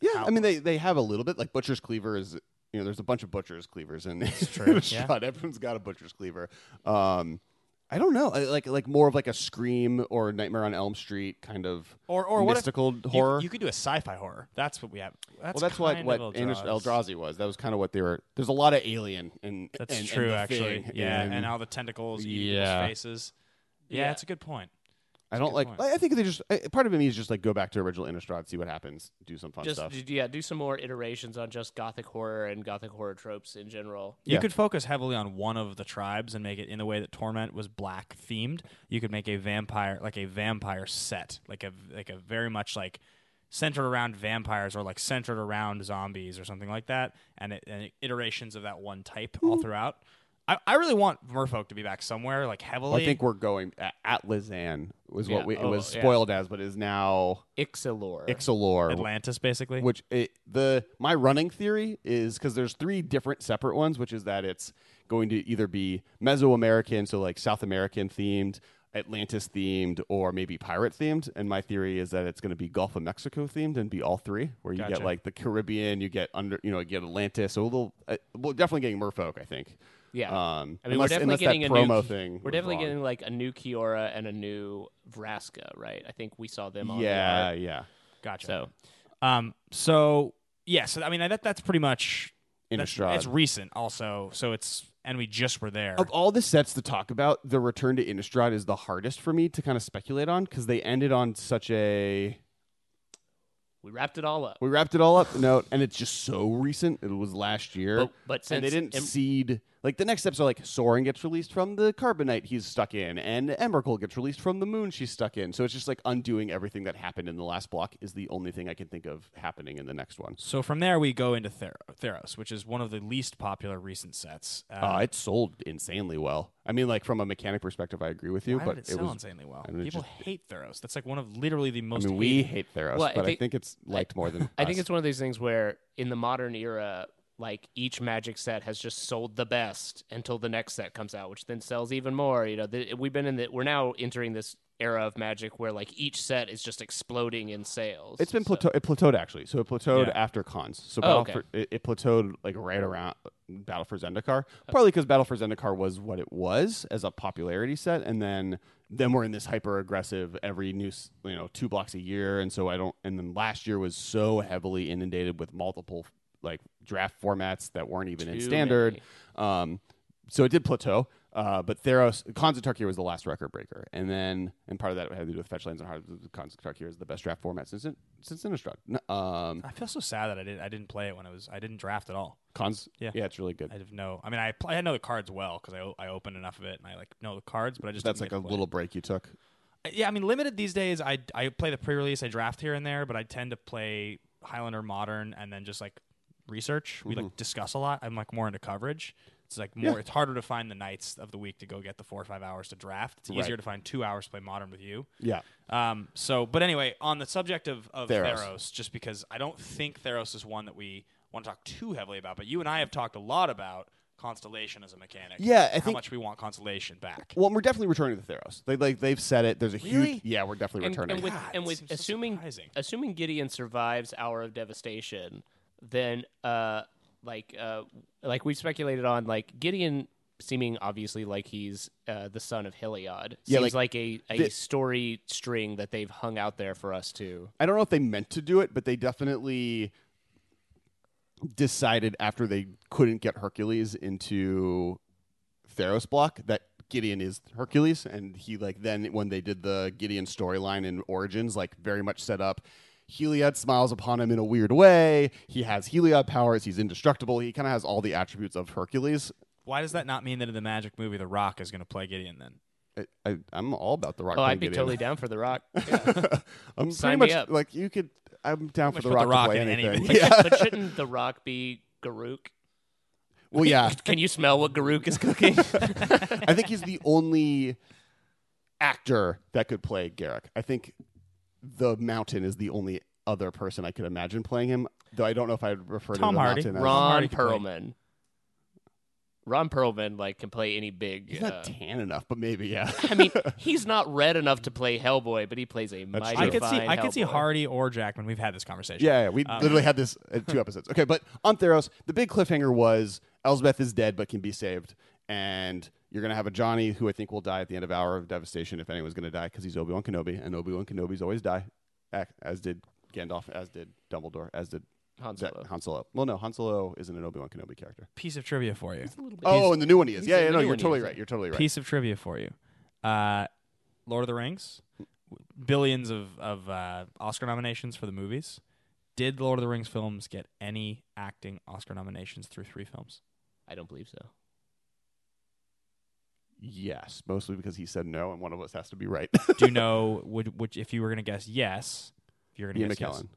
yeah, how- I mean they they have a little bit like butcher's cleaver is you know there's a bunch of butcher's cleavers in true, the yeah. shot. Everyone's got a butcher's cleaver. Um, I don't know, I- like like more of like a Scream or Nightmare on Elm Street kind of or or what if- mystical you- horror. You, could do a sci-fi horror. That's what we have. That's well, that's what kind what of Anders Eldrazi. Eldrazi was. That was kind of what they were. There's a lot of alien and That's and, true, the actually. thing yeah, and all the tentacles eating Yeah. faces. Yeah, Yeah. that's a good point. I a don't like. point. I I think they just I- part of it me is just like go back to original Innistrad, see what happens, do some fun Just stuff. d- yeah, do some more iterations on just gothic horror and gothic horror tropes in general. You Yeah. could focus heavily on one of the tribes and make it in the way that Torment was black themed. You could make a vampire like a vampire set, like a like a very much like centered around vampires or like centered around zombies or something like that, and, it, and iterations of that one type all Hmm. throughout. I, I really want Merfolk to be back somewhere like heavily. I think we're going at, at Lizanne was what Yeah. we, it Oh, was yeah. spoiled as, but is now Ixalan. Ixalan, Atlantis basically. which it, the my running theory is because there's three different separate ones, which is that it's going to either be Mesoamerican, so like South American themed, Atlantis themed, or maybe pirate themed. And my theory is that it's going to be Gulf of Mexico themed and be all three, where you Gotcha. get like the Caribbean, you get under, you know, you get Atlantis. So a little, uh, well, definitely getting Merfolk, I think. Yeah. Um, I mean, unless, we're definitely getting that a new promo Ki- thing. We're definitely wrong. getting like a new Kiora and a new Vraska, right? I think we saw them on the Yeah, art. yeah. gotcha. So Um. So yeah. So I mean, that that's pretty much. that's- Innistrad. It's recent, also. So it's and we just were there. Of all the sets to talk about, the return to Innistrad is the hardest for me to kind of speculate on because they ended on such a. we wrapped it all up. We wrapped it all up. No, and it's just so recent. It was last year. But, but and they didn't em- seed like the next steps are like Sorin gets released from the carbonite he's stuck in, and Emrakul gets released from the moon she's stuck in. So it's just like undoing everything that happened in the last block is the only thing I can think of happening in the next one. So from there we go into Thero- Theros, which is one of the least popular recent sets. Uh, Uh, it sold insanely well. I mean, like from a mechanic perspective, I agree with you, why but did it sell was. insanely well? I mean, it People just- hate Theros. That's like one of literally the I most. mean, we hated- hate Theros, Well, I but I think- think it's liked more than. I think us. it's one of these things where in the modern era, like each Magic set has just sold the best until the next set comes out, which then sells even more. You know, the, we've been in the we're now entering this era of Magic where like each set is just exploding in sales. It's been So- plateau- it plateaued actually. So it plateaued Yeah. after Khans. So Oh, okay. for, it, it plateaued like right around Battle for Zendikar. Probably because Battle for Zendikar was what it was as a popularity set, and then then we're in this hyper aggressive every new s- you know two blocks a year, and so I don't. And then last year was so heavily inundated with multiple like draft formats that weren't even in Too standard. Um, so it did plateau. Uh, but Theros, Khans of Tarkir was the last record breaker, and then and part of that had to do with fetch lands and hard. Khans of Tarkir is the best draft format since since Innistrad. Um, I feel so sad that I didn't. I didn't play it when it was. I didn't draft at all. Khans, Yeah. yeah, it's really good. I have no. I mean, I I know the cards well because I I opened enough of it and I like know the cards, but I just That's like a little break you took. Yeah, I mean, limited these days. I I play the pre-release. I draft here and there, but I tend to play Highlander Modern and then just like research. We like discuss a lot. I'm like more into coverage. It's like more. Yeah. It's harder to find the nights of the week to go get the four or five hours to draft. It's easier Right. to find two hours to play Modern with you. Yeah, Um, so, but anyway, on the subject of, of Theros. Theros. just because I don't think Theros is one that we want to talk too heavily about, but you and I have talked a lot about Constellation as a mechanic. Yeah, I how think- much we want Constellation back. well, we're definitely returning to Theros. They like they've said it. There's a Really? huge yeah. We're definitely and, returning. and with God, and with seems so assuming assuming Gideon survives Hour of Devastation, then uh like uh like we speculated on like Gideon seeming obviously like he's uh, the son of Heliod. Yeah, Seems like, like, a, a the- story string that they've hung out there for us to. I don't know if they meant to do it, but they definitely decided after they couldn't get Hercules into Theros block that Gideon is Hercules, and he like then when they did the Gideon storyline in Origins, like very much set up. Heliod smiles upon him in a weird way. He has Heliod powers. He's indestructible. He kind of has all the attributes of Hercules. Why does that not mean that in the Magic movie, The Rock is going to play Gideon then? I, I, I'm all about the Rock. Oh, I'd be Gideon. totally down for the Rock. I'm Sign pretty me much up. like you could. I'm down for the Rock, The Rock to play in anything. anything. But, Yeah. should- but shouldn't the Rock be Garruk? well, yeah. Can you smell what Garruk is cooking? I think he's the only actor that could play Garruk. I think the Mountain is the only other person I could imagine playing him. Though I don't know if I'd refer Tom to the Hardy. mountain as Ron Hardy. Perlman. Ron Perlman like can play any big. He's uh, not tan enough, but maybe yeah. I mean, he's not red enough to play Hellboy, but he plays a That's mighty true. I could see fine I could see Hardy or Jackman. We've had this conversation. Yeah, yeah, we Um, literally had this uh, two episodes. Okay, but on Theros, the big cliffhanger was Elspeth is dead but can be saved, and you're gonna have Ajani who I think will die at the end of Hour of Devastation if anyone's gonna die because he's Obi Wan Kenobi, and Obi Wan Kenobi's always die, as did Gandalf, as did Dumbledore, as did Han Ja- Solo. Han Solo. Well, no, Han Solo isn't an Obi Wan Kenobi character. Piece of trivia for you. Oh, and the new one he is. he's Yeah, in yeah, the no, new you're one he totally is, right. You're totally right. Piece of trivia for you. Uh, Lord of the Rings, billions of of uh, Oscar nominations for the movies. Did Lord of the Rings films get any acting Oscar nominations through three films? I don't believe so. Yes, mostly because he said no, and one of us has to be right. Do you know would which if you were going to guess yes, if you're going Ian to guess yes, McKellen.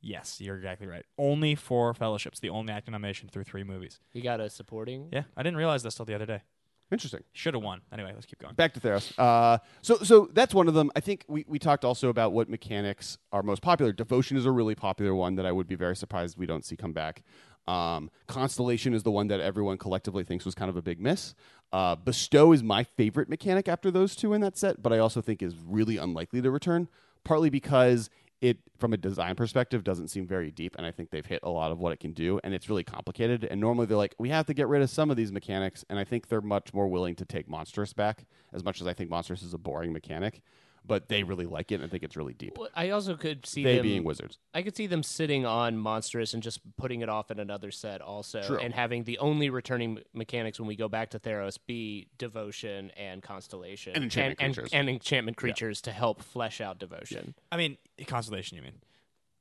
yes, you're exactly right. Only four fellowships, the only acting nomination through three movies. He got a supporting. Yeah, I didn't realize this till the other day. Interesting. Should have won. Anyway, let's keep going. back to Theros. Uh, so, so that's one of them. I think we, we talked also about what mechanics are most popular. Devotion is a really popular one that I would be very surprised we don't see come back. Um, Constellation is the one that everyone collectively thinks was kind of a big miss. Uh, Bestow is my favorite mechanic after those two in that set, but I also think is really unlikely to return, partly because it, from a design perspective, doesn't seem very deep, and I think they've hit a lot of what it can do, and it's really complicated. And normally they're like, we have to get rid of some of these mechanics, and I think they're much more willing to take Monstrous back, as much as I think Monstrous is a boring mechanic, but they really like it, and I think it's really deep. Well, I also could see They them being wizards. I could see them sitting on Monstrous and just putting it off in another set also, True. and having the only returning mechanics when we go back to Theros be Devotion and Constellation And enchantment and, creatures. and, enchantment creatures to help flesh out Devotion. I mean, Constellation. You mean?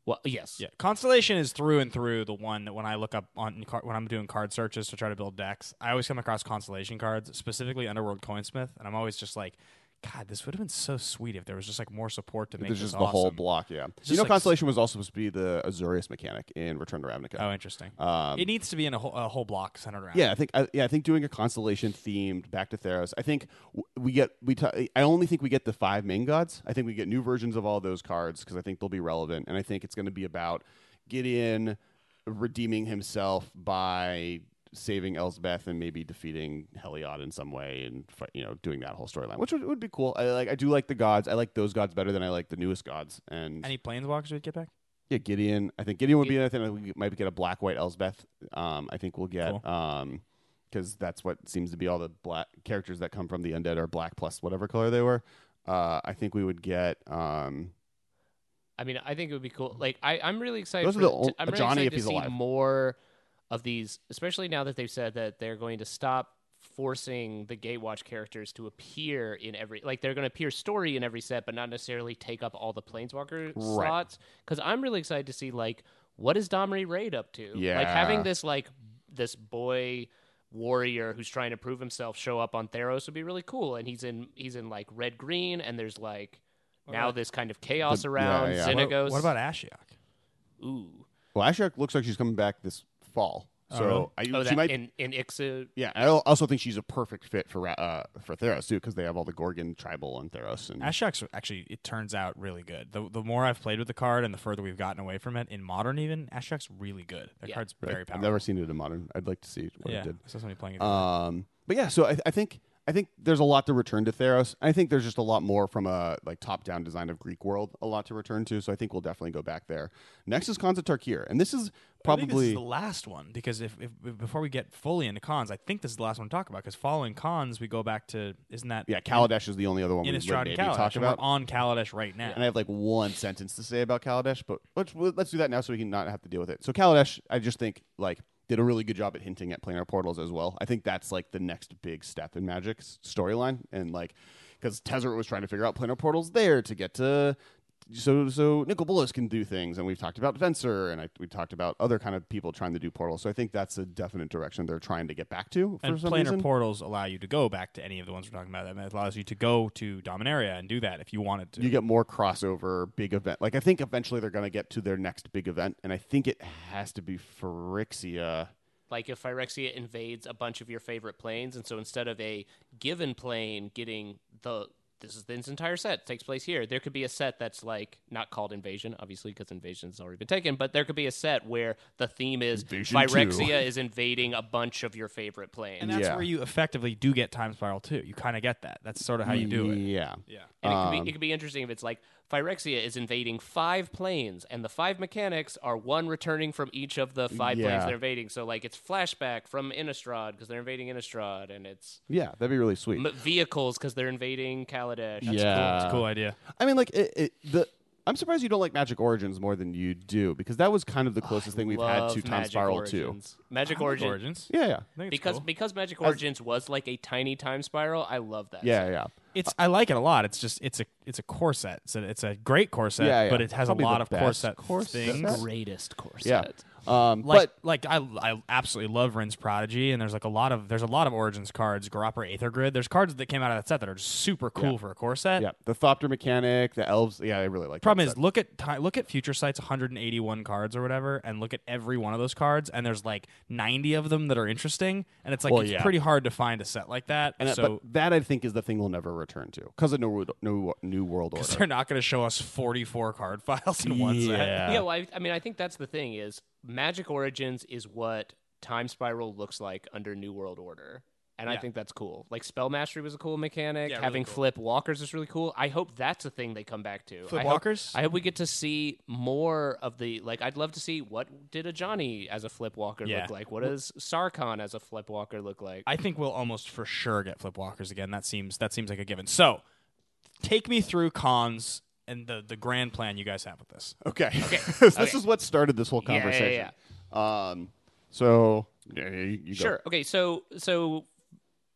Well, yes, Yeah, Constellation is through and through the one that when I look up on when I'm doing card searches to try to build decks, I always come across Constellation cards, specifically Underworld Coinsmith, and I'm always just like, God, this would have been so sweet if there was just like more support to make There's this just the whole block, yeah. just you know, like- Constellation was also supposed to be the Azorius mechanic in Return to Ravnica. Oh, interesting. Um, it needs to be in a whole, a whole block centered around. Yeah, I think I, yeah, I think doing a constellation themed back to Theros. I think we get we. T- I only think we get the five main gods. I think we get new versions of all those cards because I think they'll be relevant, and I think it's going to be about Gideon redeeming himself by saving Elspeth and maybe defeating Heliod in some way, and you know doing that whole storyline, which would, would be cool. I like. I do like the gods. I like those gods better than I like the newest gods. And Any planeswalkers we'd get back? yeah, Gideon. I think Gideon would be. I think we might get a black white Elspeth. Um, I think we'll get Cool. um, because that's what seems to be all the black characters that come from the undead are black plus whatever color they were. Uh, I think we would get um, I mean, I think it would be cool. Like, I, I'm really excited. Those are the ol- to- I'm really Johnny excited if to he's see alive. more of these, especially now that they've said that they're going to stop forcing the Gatewatch characters to appear in every. Like, they're going to appear story in every set, but not necessarily take up all the Planeswalker slots. Because I'm really excited to see like what is Domri Rade up to. Yeah, like having this like this boy warrior who's trying to prove himself show up on Theros would be really cool. And he's in he's in like red green, and there's like. Now about- this kind of chaos The- yeah, around yeah. What, what about Ashiok? Ooh. well, Ashiok looks like she's coming back this fall. Oh, So? I, Oh, she that might. in in Ixa. yeah, I al- also think she's a perfect fit for Ra- uh, for Theros too because they have all the Gorgon tribal on Theros. And Ashiok's actually it turns out really good. The the more I've played with the card and the further we've gotten away from it in modern, even Ashiok's really good. That Yeah. card's very powerful. I've powerful. never seen it in modern. I'd like to see what yeah, it did. I saw somebody playing it. Um, but yeah, so I, I think I think there's a lot to return to Theros. I think there's just a lot more from a like top down design of Greek world, a lot to return to. So I think we'll definitely go back there. Next is Khans of Tarkir, and this is I think this probably is the last one because if, if, if before we get fully into Khans, I think this is the last one to talk about because following Khans we go back to isn't that yeah. Kaladesh is the only other one we would Innistrad maybe and Kaladesh talk about. we're on Kaladesh right now. And I have like one sentence to say about Kaladesh, but let's let's do that now so we can not have to deal with it. So Kaladesh, I just think like did a really good job at hinting at planar portals as well. I think that's like the next big step in Magic's storyline, and like because Tezzeret was trying to figure out planar portals there to get to. So so Nicol Bolas can do things, and we've talked about Venser, and I, we talked about other kind of people trying to do portals. So I think that's a definite direction they're trying to get back to for and some planar reason. portals allow you to go back to any of the ones we're talking about. That allows you to go to Dominaria and do that if you wanted to. you get more crossover big event. Like I think eventually they're going to get to their next big event, and I think it has to be Phyrexia. Like if Phyrexia invades a bunch of your favorite planes, and so instead of a given plane getting the this is this entire set takes place here. There could be a set that's like not called Invasion, obviously, because Invasion's already been taken. But there could be a set where the theme is Invasion Phyrexia is invading a bunch of your favorite planes. And that's Yeah. where you effectively do get time spiral too. You kind of get that. That's sort of how you do it. Yeah. Yeah. And it, could Um, be, it could be interesting if it's like Phyrexia is invading five planes, and the five mechanics are one returning from each of the five planes they're invading. So, like, it's flashback from Innistrad because they're invading Innistrad, and it's Yeah, that'd be really sweet. m- vehicles because they're invading Kaladesh. Yeah. It's a cool idea. I mean, like it, it, the. I'm surprised you don't like Magic Origins more than you do because that was kind of the closest thing we've had to Time Spiral Origins. Magic I Origins. Origins. Yeah, yeah, I think it's Because cool. because Magic Origins was like a tiny time spiral, I love that. yeah, set. yeah. It's I like it a lot. It's just it's a it's a core set. It's a, it's a great core set, Yeah, yeah. but it has Probably a lot of core best set core set. things. Greatest core Yeah. Set. Um, Like but like I I absolutely love Vryn's Prodigy, and there's like a lot of there's a lot of Origins cards, Ghirapur Aether Grid. There's cards that came out of that set that are just super cool Yeah. for a core set. yeah, the Thopter mechanic, the elves. Yeah, I really like. Problem that is, set. look at ti- look at Future Sight's 181 cards or whatever, and look at every one of those cards, and there's like 90 of them that are interesting, and it's like Well, it's yeah. pretty hard to find a set like that. and that- so but that I think is the thing we'll never return to because of New New, New World Order. Cuz they're not going to show us 44 card files in one set. Yeah. Yeah, well, I, I mean, I think that's the thing is Magic Origins is what Time Spiral looks like under New World Order. And I think that's cool. Like Spell Mastery was a cool mechanic. Yeah, really Having cool. flip walkers is really cool. I hope that's a thing they come back to. Flip I hope- walkers? I hope we get to see more of the like. I'd love to see what did Ajani as a flip walker Yeah. look like. What does Sarkhan as a flip walker look like? I think we'll almost for sure get flip walkers again. That seems that seems like a given. So, take me through Khans and the the grand plan you guys have with this. Okay. Okay. this Okay. is what started this whole conversation. Yeah, yeah, conversation. Um. So yeah, you, you go. Sure. Okay. So so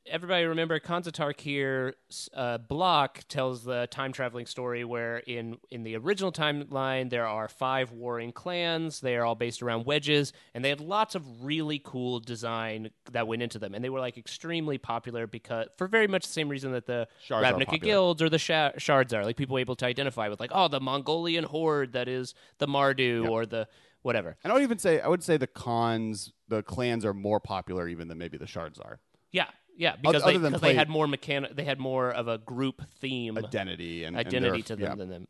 everybody remember Khans of Tarkir uh, block tells the time traveling story where in in the original timeline there are five warring clans. They are all based around wedges, and they had lots of really cool design that went into them, and they were like extremely popular because for very much the same reason that the Shards Ravnica guilds or the sha- shards are like people were able to identify with like oh the Mongolian horde that is the Mardu or the whatever. And I would even say I would say the Khans, the clans are more popular even than maybe the shards are. Yeah, yeah, because other they than play- they had more mechanic, they had more of a group theme Identity and and identity their- to them yeah. than them.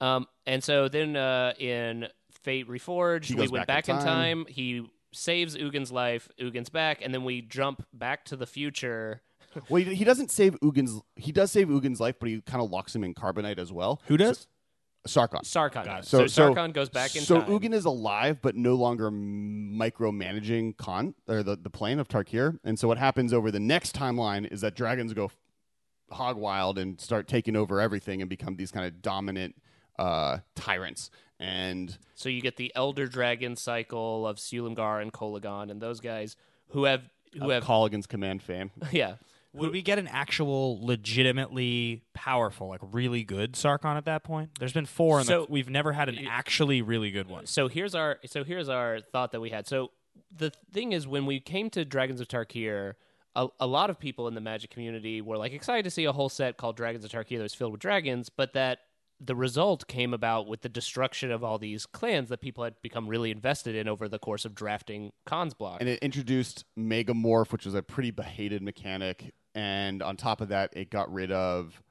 Um, and so then uh, in Fate Reforged, He we went back back, in in time. time. He saves Ugin's life. Ugin's back, and then we jump back to the future. Well, he, he doesn't save Ugin's. He does save Ugin's life, but he kind of locks him in carbonite as well. Who does? Sarkhan. Sarkhan. Got it. does. So, Sarkhan goes back in so time. Ugin is alive, but no longer micromanaging Khan or the, the plane of Tarkir. And so what happens over the next timeline is that dragons go hog wild and start taking over everything and become these kind of dominant uh, tyrants. And So you get the Elder Dragon cycle of Silumgar and Kolaghan and those guys who have who have Kolaghan's command fame. yeah. Would we get an actual, legitimately powerful, like really good Sarkhan at that point? There's been four, and So- we've never had an actually really good one. so here's our so here's our thought that we had. So the thing is, when we came to Dragons of Tarkir, a, a lot of people in the Magic community were like excited to see a whole set called Dragons of Tarkir that was filled with dragons, but that the result came about with the destruction of all these clans that people had become really invested in over the course of drafting Khans block. And it introduced Megamorph, which was a pretty behated mechanic. And on top of that, it got rid of.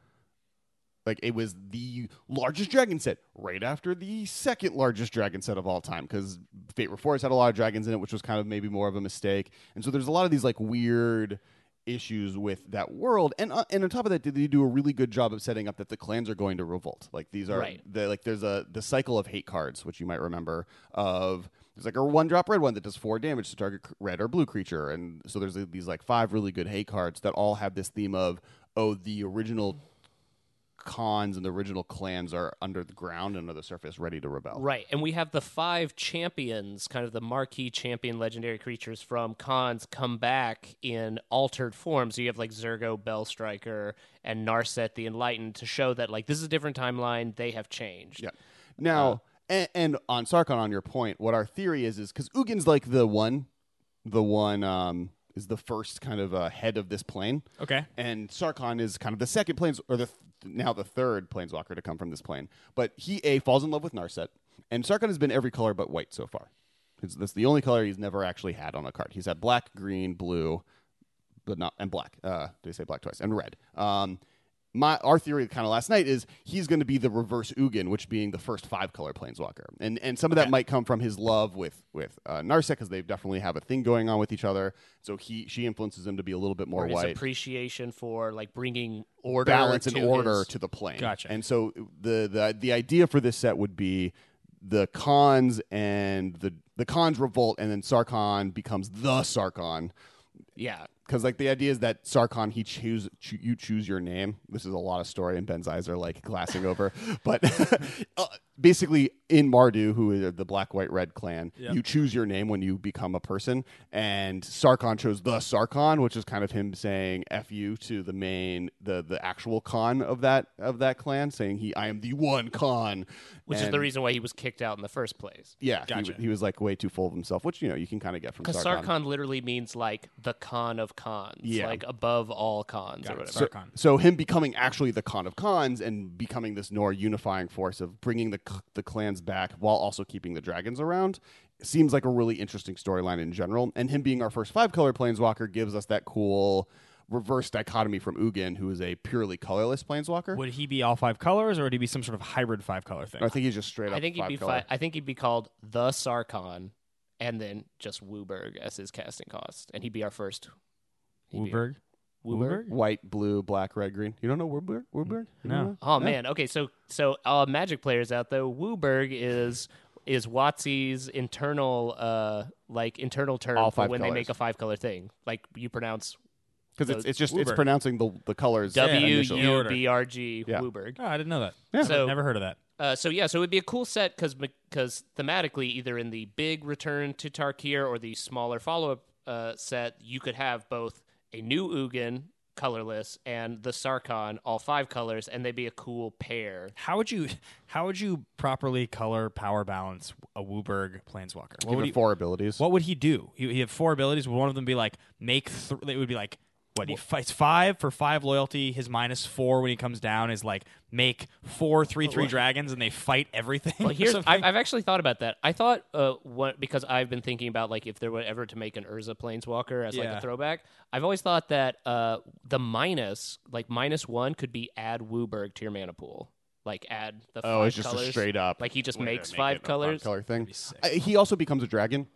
Like, it was the largest dragon set right after the second largest dragon set of all time because Fate Reforged had a lot of dragons in it, which was kind of maybe more of a mistake. And so there's a lot of these, like, weird issues with that world. And uh, and on top of that they do a really good job of setting up that the clans are going to revolt. Like these are Right. the like there's a the cycle of hate cards which you might remember of there's like a one drop red one that does four damage to target red or blue creature. And so there's these like five really good hate cards that all have this theme of oh the original Khans and the original clans are under the ground and under the surface ready to rebel Right, and we have the five champions, kind of the marquee champion legendary creatures from Khans, come back in altered forms So you have like Zurgo, Bellstriker, and Narset the Enlightened to show that like this is a different timeline. They have changed. Yeah. Now, and, and on Sarkhan, on your point, what our theory is is because Ugin's like the one, the one um, is the first kind of uh, head of this plane, Okay. and Sarkhan is kind of the second planes or the th- now the third planeswalker to come from this plane. But he a falls in love with Narset, and Sarkhan has been every color but white so far. It's, that's the only color he's never actually had on a card. He's had black, green, blue, but not and black. Uh, did I say black twice? And red. Um, my our theory kind of last night is he's going to be the reverse Ugin, which being the first five color planeswalker, and and some of that Okay. might come from his love with with uh, Narset because they definitely have a thing going on with each other. So he she influences him to be a little bit more or his white appreciation for like bringing order, balance and order his- to the plane. Gotcha. And so the the the idea for this set would be the Khans and the the Khans revolt, and then Sarkhan becomes the Sarkhan. yeah. Because like the idea is that Sarkhan, he choose choo- you choose your name. This is a lot of story, and Ben's eyes are like glassing over. But uh, basically, in Mardu, who is the black, white, red clan, Yep. you choose your name when you become a person. And Sarkhan chose the Sarkhan, which is kind of him saying "f you" to the main, the the actual Khan of that of that clan, saying he, I am the one Khan, Which is the reason why he was kicked out in the first place. Yeah, he, Gotcha. w- he was like way too full of himself, which you know you can kind of get from Because Sarkhan. Sarkhan literally means like the Khan of Khans, Yeah. like above all Khans Got or whatever. Sarkhan. So him becoming actually the Khan of Khans and becoming this Nor unifying force of bringing the c- the clans back while also keeping the dragons around seems like a really interesting storyline in general. And him being our first five color planeswalker gives us that cool reverse dichotomy from Ugin, who is a purely colorless planeswalker. Would he be all five colors, or would he be some sort of hybrid five color thing? I think he's just straight up. I think he'd five be fi- I think he'd be called the Sarkhan, and then just WUBRG as his casting cost, and he'd be our first. he'd be- WUBRG. WUBRG. White, blue, black, red, green. You don't know WUBRG? WUBRG? No. don't? Oh man. Okay. So so uh, Magic players out there, WUBRG is is WotC's internal uh like internal term All for five when they make a five color thing. Like you pronounce Because it's, So it's just it's WUBRG. pronouncing the the colors. W initially. U order. B R G Yeah. WUBRG. Oh, I didn't know that. Yeah. So- never heard of that. Uh, so yeah, so it would be a cool set because because thematically, either in the big return to Tarkir or the smaller follow up uh, set, you could have both a new Ugin colorless and the Sarkhan all five colors, and they'd be a cool pair. How would you how would you properly color power balance a WUBRG planeswalker? What Give would he, four abilities. what would he do? He, he have four abilities. Would one of them be like make? Th- it would be like what he fights five for five loyalty. His minus four when he comes down is like make four three three dragons and they fight everything. Well, here's? I've, I've actually thought about that. I thought uh, what because I've been thinking about like if there were ever to make an Urza Planeswalker as like a throwback. I've always thought that uh, the minus like minus one could be add WUBRG to your mana pool. Like add the Oh, five it's just colors. a straight up. Like he just way to makes five it a colors. color thing. be sick. Uh, he also becomes a dragon.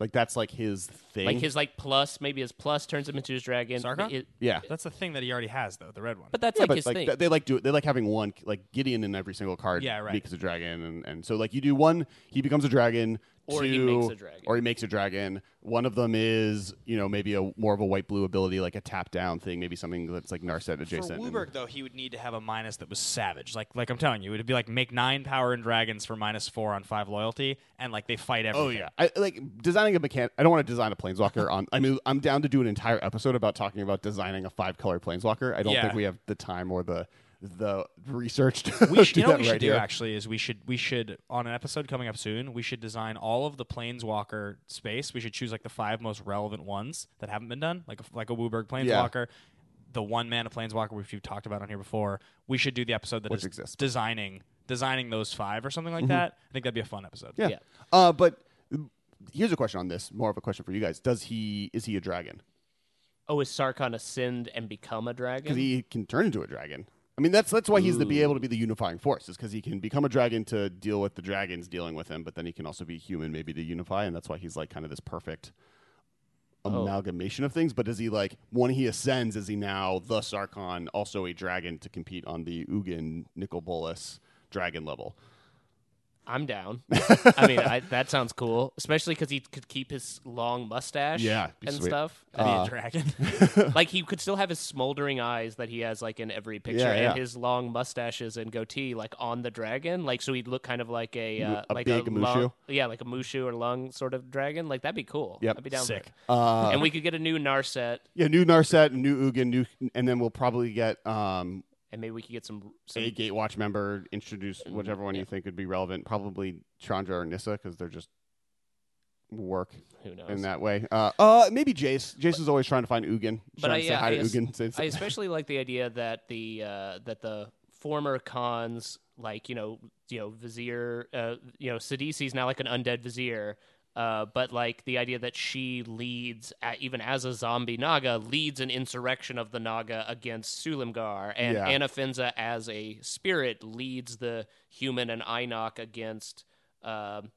Like that's like his thing. Like his like plus, maybe his plus turns him into his dragon. Sarkhan? It- yeah. That's the thing that he already has though, the red one. but that's Yeah, like but his like thing. th- they like do it. They like having one like Gideon in every single card. Yeah, right. Because a dragon, and, and so like you do one, he becomes a dragon. Or he makes a dragon. Or he makes a dragon. One of them is you know maybe a more of a white blue ability, like a tap down thing, maybe something that's like Narset For adjacent. and- WUBRG though, he would need to have a minus that was savage. Like like I'm telling you, it'd be like make nine power and dragons for minus four on five loyalty, and like they fight oh, everything. Oh yeah, I like designing a mechanic. I don't want to design a planeswalker on. I mean, I'm down to do an entire episode about talking about designing a five color planeswalker. I don't Yeah. think we have the time or the the research to we should, do you know that what we should right do actually is we should we should on an episode coming up soon we should design all of the planeswalker space we should choose like the five most relevant ones that haven't been done like a, like a WUBRG planeswalker the one mana planeswalker which we've talked about on here before we should do the episode that Which is exists. designing designing those five or something like that I think that'd be a fun episode Yeah. Yeah. Uh, but here's a question on this. More of a question for you guys. Does he is he a dragon? oh, is Sarkhan ascend and become a dragon Because he can turn into a dragon. I mean, that's that's why he's to be able to be the unifying force. Is because he can become a dragon to deal with the dragons dealing with him, but then he can also be human, maybe to unify, and that's why he's like kind of this perfect Oh. amalgamation of things. But is he like when he ascends? Is he now the Sarkhan, also a dragon to compete on the Ugin Nicol Bolas dragon level? I'm down. I mean, I, that sounds cool, especially because he could keep his long mustache, Yeah, be and sweet. stuff. That'd be Uh, a dragon like he could still have his smoldering eyes that he has like in every picture, Yeah, yeah. and his long mustaches and goatee like on the dragon, like so he'd look kind of like a uh, A like big a Mushu? lung, yeah, like a mushu or lung sort of dragon. Like that'd be cool. Yep. I'd be down sick For it. Uh, and we could get a new Narset, yeah, new Narset, and new Ugin, new, and then we'll probably get um, and maybe we could get some. some a Gatewatch member, introduce whichever one you think would be relevant. Probably Chandra or Nissa because they're just work who knows? in that way. Uh, uh, maybe Jace. Jace is always trying to find Ugin. But I, yeah, hi I to Ugin. I especially like the idea that the uh, that the former Khans, like you know, you know, Vizier, uh, you know, Sidisi's now like an undead Vizier. Uh, but like the idea that she leads, uh, even as a zombie Naga, leads an insurrection of the Naga against Silumgar, and Yeah. Anafenza as a spirit leads the human and Ainok against um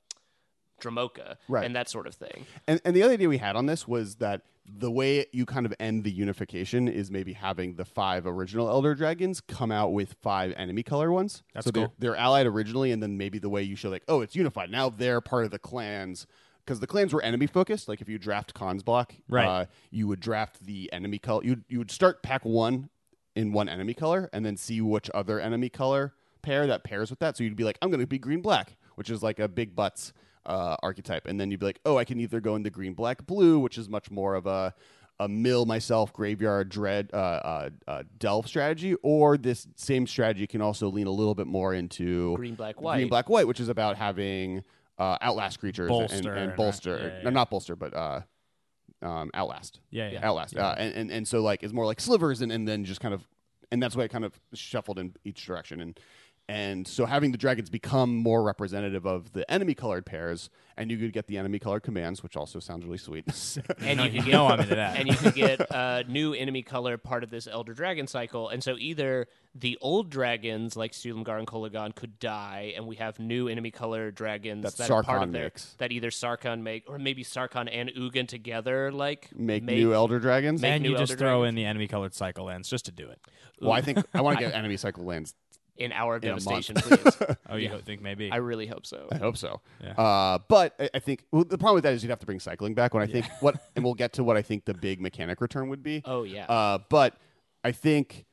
Dromoka, Right. and that sort of thing. And, and the other idea we had on this was that the way you kind of end the unification is maybe having the five original Elder Dragons come out with five enemy color ones. That's so they're, they're allied originally, and then maybe the way you show like, oh, it's unified. Now they're part of the clans. Because the clans were enemy focused. Like if you draft Khan's block, Right. uh, you would draft the enemy color. You you would start pack one in one enemy color, and then see which other enemy color pair that pairs with that. So you'd be like, I'm going to be green black, which is like a big butts uh, archetype, and then you'd be like, oh, I can either go into green black blue, which is much more of a a mill myself graveyard dread uh, uh, uh, delve strategy, or this same strategy can also lean a little bit more into Green, black, green black white, which is about having uh, outlast creatures and- Bolster and, and- bolster, yeah, yeah. no, not bolster, but uh, um, outlast. Yeah, yeah. Outlast. Uh, and, and and so like it's more like slivers and, and then just kind of and that's why it kind of shuffled in each direction and and so having the dragons become more representative of the enemy colored pairs and you could get the enemy colored commands which also sounds really sweet and you you can get know I'm into that. and you can get a new enemy color part of this Elder Dragon cycle. And so either the old dragons like Silumgar and Kolaghan could die, and we have new enemy color dragons That that, are part of their makes. that either Sarkhan make or maybe Sarkhan and Ugin together like make, new elder dragons make and you new just Elder throw in the enemy colored cycle ends just to do it. well i think i want to get enemy cycle lands in Hour of in. Devastation, please. Oh, you think maybe? I really hope so. I hope so. Yeah. Uh, but I, I think well, the problem with that is you'd have to bring cycling back. When I think what, and we'll get to what I think the big mechanic return would be. Oh, yeah. Uh, but I think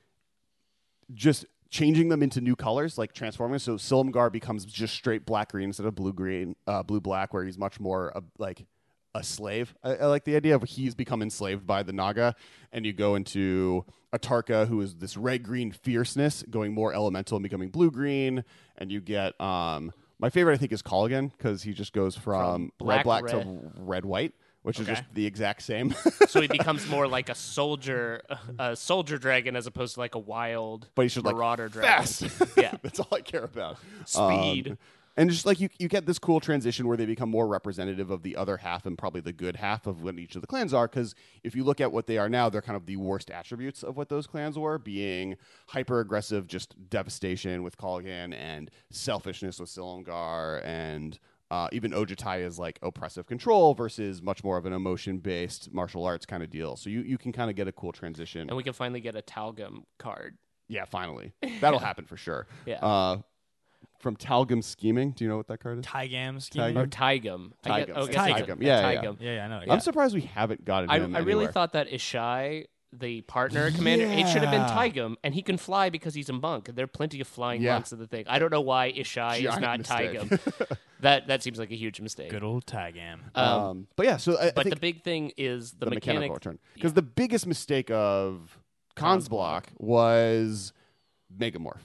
just changing them into new colors, like transforming. So Silumgar becomes just straight black green instead of blue green, uh, blue black, where he's much more uh, like a slave. I, I like the idea of he's become enslaved by the Naga, and you go into Atarka, who is this red green fierceness, going more elemental and becoming blue green, and you get um. My favorite, I think, is Kolaghan because he just goes from, From red black, black to red white, which is just the exact same. so he becomes more like a soldier, a soldier dragon as opposed to like a wild but just like marauder dragon. fast. Yeah. that's all I care about. Speed. Um, and just like you, you get this cool transition where they become more representative of the other half and probably the good half of what each of the clans are. Because if you look at what they are now, they're kind of the worst attributes of what those clans were, being hyper aggressive, just devastation with Kolaghan, and selfishness with Silumgar, and uh, even Ojutai is like oppressive control versus much more of an emotion based martial arts kind of deal. So you, you can kind of get a cool transition. And we can finally get a Taigam card. Yeah, finally. That'll happen for sure. Yeah. Uh, from Taigam Scheming. Do you know what that card is? Taigam Tigam. scheme. Or Tigum. I get- Tigum. oh, I guess it's a- Yeah, yeah, Tigum. Yeah, yeah, I know. I'm surprised we haven't gotten I, him I really anywhere. thought that Ishai, the partner commander, it should have been Yeah. Tigum, and he can fly because he's a monk. There are plenty of flying Yeah. monks in the thing. I don't know why Ishai is Giant not mistake. Tigum. that that seems like a huge mistake. Good old Taigam. Um, Um, but yeah, so I, I but think the big thing is the, the, mechanical mechanic. return because the biggest mistake of Khan's Khan's block was Megamorph,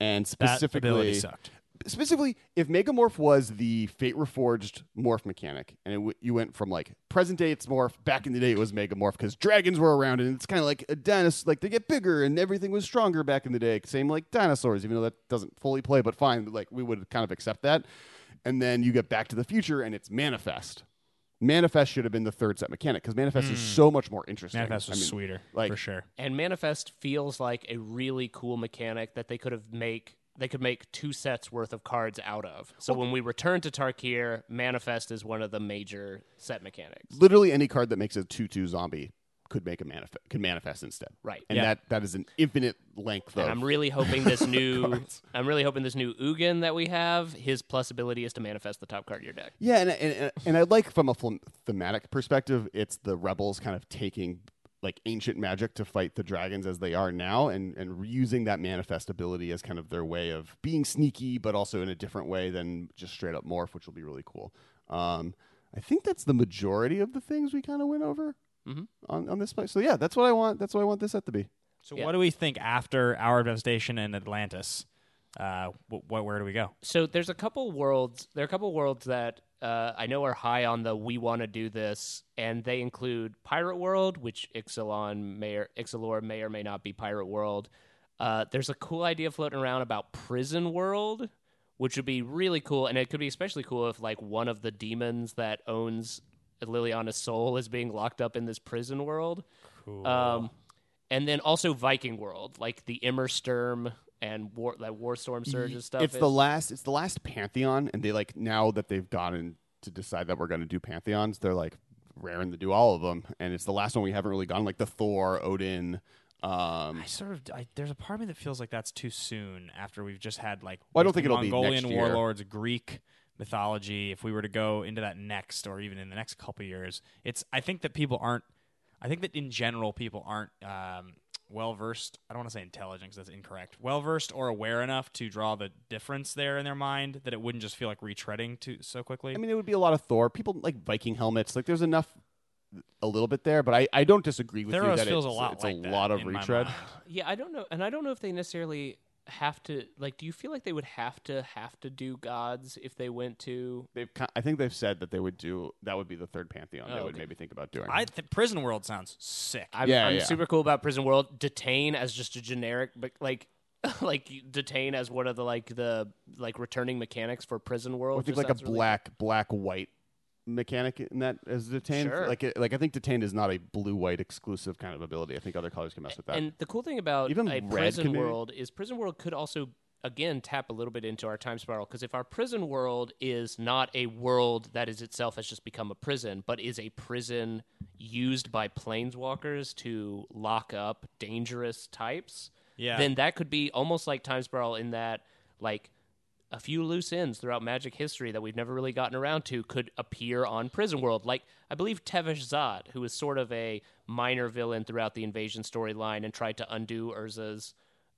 and specifically sucked. specifically if Megamorph was the Fate Reforged morph mechanic, and it w- you went from like present day it's morph, back in the day it was Megamorph because dragons were around, and it's kind of like a dinosaur, like they get bigger and everything was stronger back in the day. Same like dinosaurs, even though that doesn't fully play, but fine, like we would kind of accept that. And then you get Back to the Future, and it's Manifest. Manifest should have been the third set mechanic because Manifest is hmm. so much more interesting. Manifest was I mean, sweeter, like- for sure. And Manifest feels like a really cool mechanic that they could have make. They could make two sets worth of cards out of. So when we return to Tarkir, Manifest is one of the major set mechanics. Literally any card that makes a two-two zombie could make a manifest could manifest instead. Right. and Yeah. that that is an infinite length of. And I'm really hoping this new I'm really hoping this new Ugin that we have, his plus ability is to manifest the top card of your deck. Yeah, and and, and I like from a them- thematic perspective, it's the rebels kind of taking like ancient magic to fight the dragons as they are now, and and using that manifest ability as kind of their way of being sneaky, but also in a different way than just straight up morph, which will be really cool. Um, I think that's the majority of the things we kind of went over Mhm. on on this place. So yeah, that's what I want. That's what I want this set to be. So Yeah. what do we think after Hour of Devastation and Atlantis? Uh, wh- wh- where do we go? So there's a couple worlds. There are a couple worlds that uh, I know are high on the we want to do this, and they include Pirate World, which Ixalan may or, Ixalan may or may not be Pirate World. Uh, there's a cool idea floating around about Prison World, which would be really cool. And it could be especially cool if like one of the demons that owns Liliana's soul is being locked up in this prison world. Cool. Um, and then also Viking world, like the Immersturm and War, that Warstorm Surge and stuff. It's is- the last. It's the last pantheon, and they like now that they've gotten to decide that we're going to do pantheons, they're like raring to do all of them, and it's the last one we haven't really gone like the Thor, Odin. Um, I sort of I, there's a part of me that feels like that's too soon after we've just had like Well, I don't think it'll be Mongolian warlords, Greek mythology. If we were to go into that next, or even in the next couple years, it's I think that people aren't. I think that in general people aren't um, well versed. I don't want to say intelligent 'cause that's incorrect. Well versed or aware enough to draw the difference there in their mind that it wouldn't just feel like retreading too so quickly. I mean, it would be a lot of Thor. People like Viking helmets. Like, there's enough, a little bit there, but I, I don't disagree with you that feels it's a lot it's like a that lot of retread. Yeah, I don't know, and I don't know if they necessarily have to. Like, do you feel like they would have to have to do gods if they went to? They've, ki- I think they've said that they would do that would be the third pantheon. they Oh, would okay. maybe think about doing. I think Prison World sounds sick. I'm, Yeah, I'm yeah. super cool about Prison World. Detain as just a generic, but like. like detain as one of the like the like returning mechanics for prison world. I think just like a sounds really- black black white mechanic in that as detained. Sure. Like like I think detained is not a blue white exclusive kind of ability. I think other colors can mess with that. And the cool thing about Even a red prison can maybe- world is prison world could also again tap a little bit into our time spiral because if our prison world is not a world that is itself has just become a prison, but is a prison used by planeswalkers to lock up dangerous types, Yeah. then that could be almost like time spiral in that like a few loose ends throughout magic history that we've never really gotten around to could appear on prison world. Like i believe Tevesh Szat who is sort of a minor villain throughout the invasion storyline and tried to undo urza's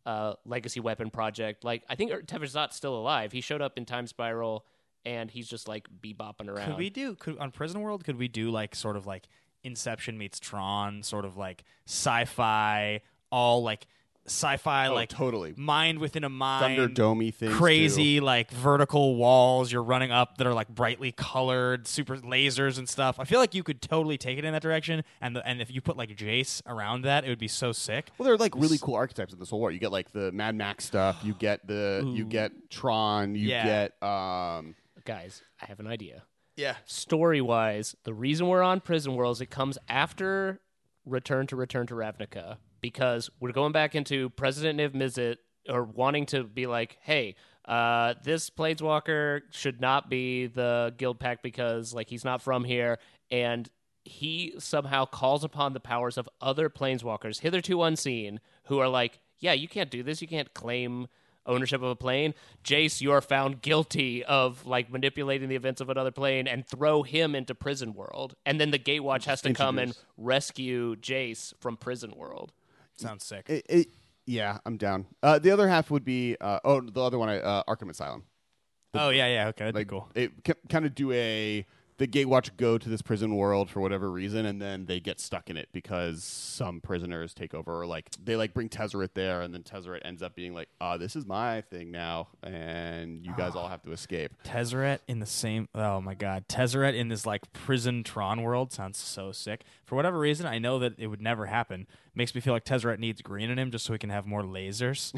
uh, legacy weapon project. Like i think Tevesh Szat's still alive. He showed up in time spiral and he's just like bebopping around. Could we do could on Prison World? Could we do like sort of like Inception meets Tron, sort of like sci-fi, all like sci-fi, Oh, like totally. mind within a mind, Thunderdomey thing crazy like vertical walls you're running up that are like brightly colored, super lasers and stuff. I feel like you could totally take it in that direction, and the, and if you put like Jace around that, it would be so sick. Well, there are like really cool archetypes in this whole war. You get like the Mad Max stuff. You get the you get Tron. You Yeah. get um. guys i have an idea Yeah, story wise, the reason we're on Prison World is it comes after Return to Return to Ravnica because we're going back into President Niv Mizzet or wanting to be like, hey, uh, this Planeswalker should not be the Guild Pact because like he's not from here, and he somehow calls upon the powers of other Planeswalkers hitherto unseen who are like, yeah, you can't do this, you can't claim ownership of a plane. Jace, you are found guilty of like manipulating the events of another plane and throw him into prison world. And then the Gatewatch has to come and rescue Jace from prison world. Sounds sick. It, it, yeah, I'm down. Uh, the other half would be uh, oh the other one I uh, Arkham Asylum. oh yeah, yeah, okay, that'd Like be cool. it c- kind of do a the Gatewatch go to this prison world for whatever reason, and then they get stuck in it because some prisoners take over, or like they like bring Tezzeret there, and then Tezzeret ends up being like, "Ah, this is my thing now, and you guys all have to escape." Tezzeret in the same. Oh my god, Tezzeret in this like prison Tron world sounds so sick. For whatever reason, I know that it would never happen. Makes me feel like Tezzeret needs green in him just so he can have more lasers.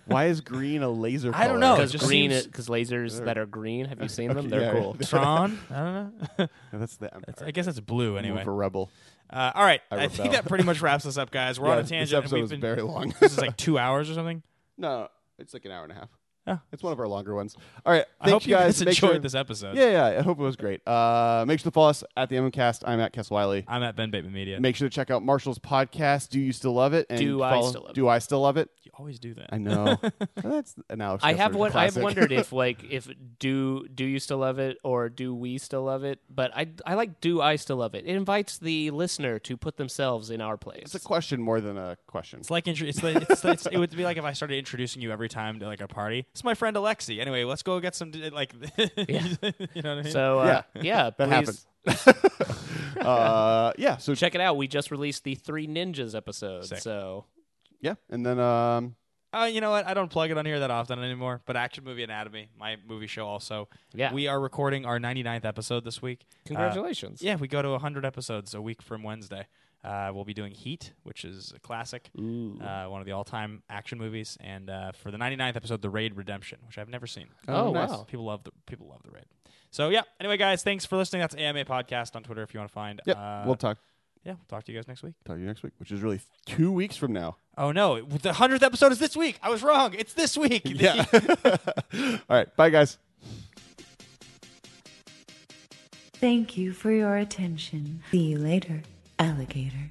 Why is green a laser? I don't color? know. Because just green, seems- because lasers that are green. Have you seen them? Okay, They're yeah, cool. Tron, I don't know. Yeah, that's the Empire. I guess that's blue anyway. Move a rebel. Uh, all right, I I, think rebel. that pretty much wraps us up, guys. We're Yeah, on a this tangent. and episode we've was been- very long. this is like two hours or something. no, it's like an hour and a half. Oh. It's one of our longer ones. All right, I hope you guys. guys Make enjoyed sure- this episode. Yeah, yeah. I hope it was great. Uh, make sure to follow us at the MMCast. I'm at Kess Wiley. I'm at Ben Bateman Media. Make sure to check out Marshal's podcast. Do you still love it? And Do I Still Love It? Do I still love it? you always do that. I know. That's an Alex. I have Kessler what I've classic. wondered if like if do do you still love it or do we still love it? But I I like do I still love it? It invites the listener to put themselves in our place. it's a question more than a question. It's like intro- it's, like it's, it's, it would be like if I started introducing you every time to like a party. It's my friend Alexi. Anyway, let's go get some like. Yeah. you know what I mean? So uh, yeah, That please happens. uh, yeah. So check it out. We just released the Three Ninjas episode. Sick. So yeah, and then um, Uh, you know what? I don't plug it on here that often anymore. But Action Movie Anatomy, my movie show, also. Yeah. We are recording our 99th episode this week. Uh, congratulations. yeah, we go to 100 episodes a week from Wednesday. Uh, we'll be doing Heat, which is a classic, uh, one of the all-time action movies, and uh, for the 99th episode, The Raid Redemption, which I've never seen. Oh, nice. wow. People love the people love the raid. So yeah. Anyway, guys, thanks for listening. That's AMA podcast on Twitter if you want to find. Yep. Uh, we'll talk yeah, we'll talk to you guys next week. talk to you next week, which is really two weeks from now. Oh no, the hundredth episode is this week. I was wrong. It's this week. Yeah. All right. Bye, guys. Thank you for your attention. See you later, alligator.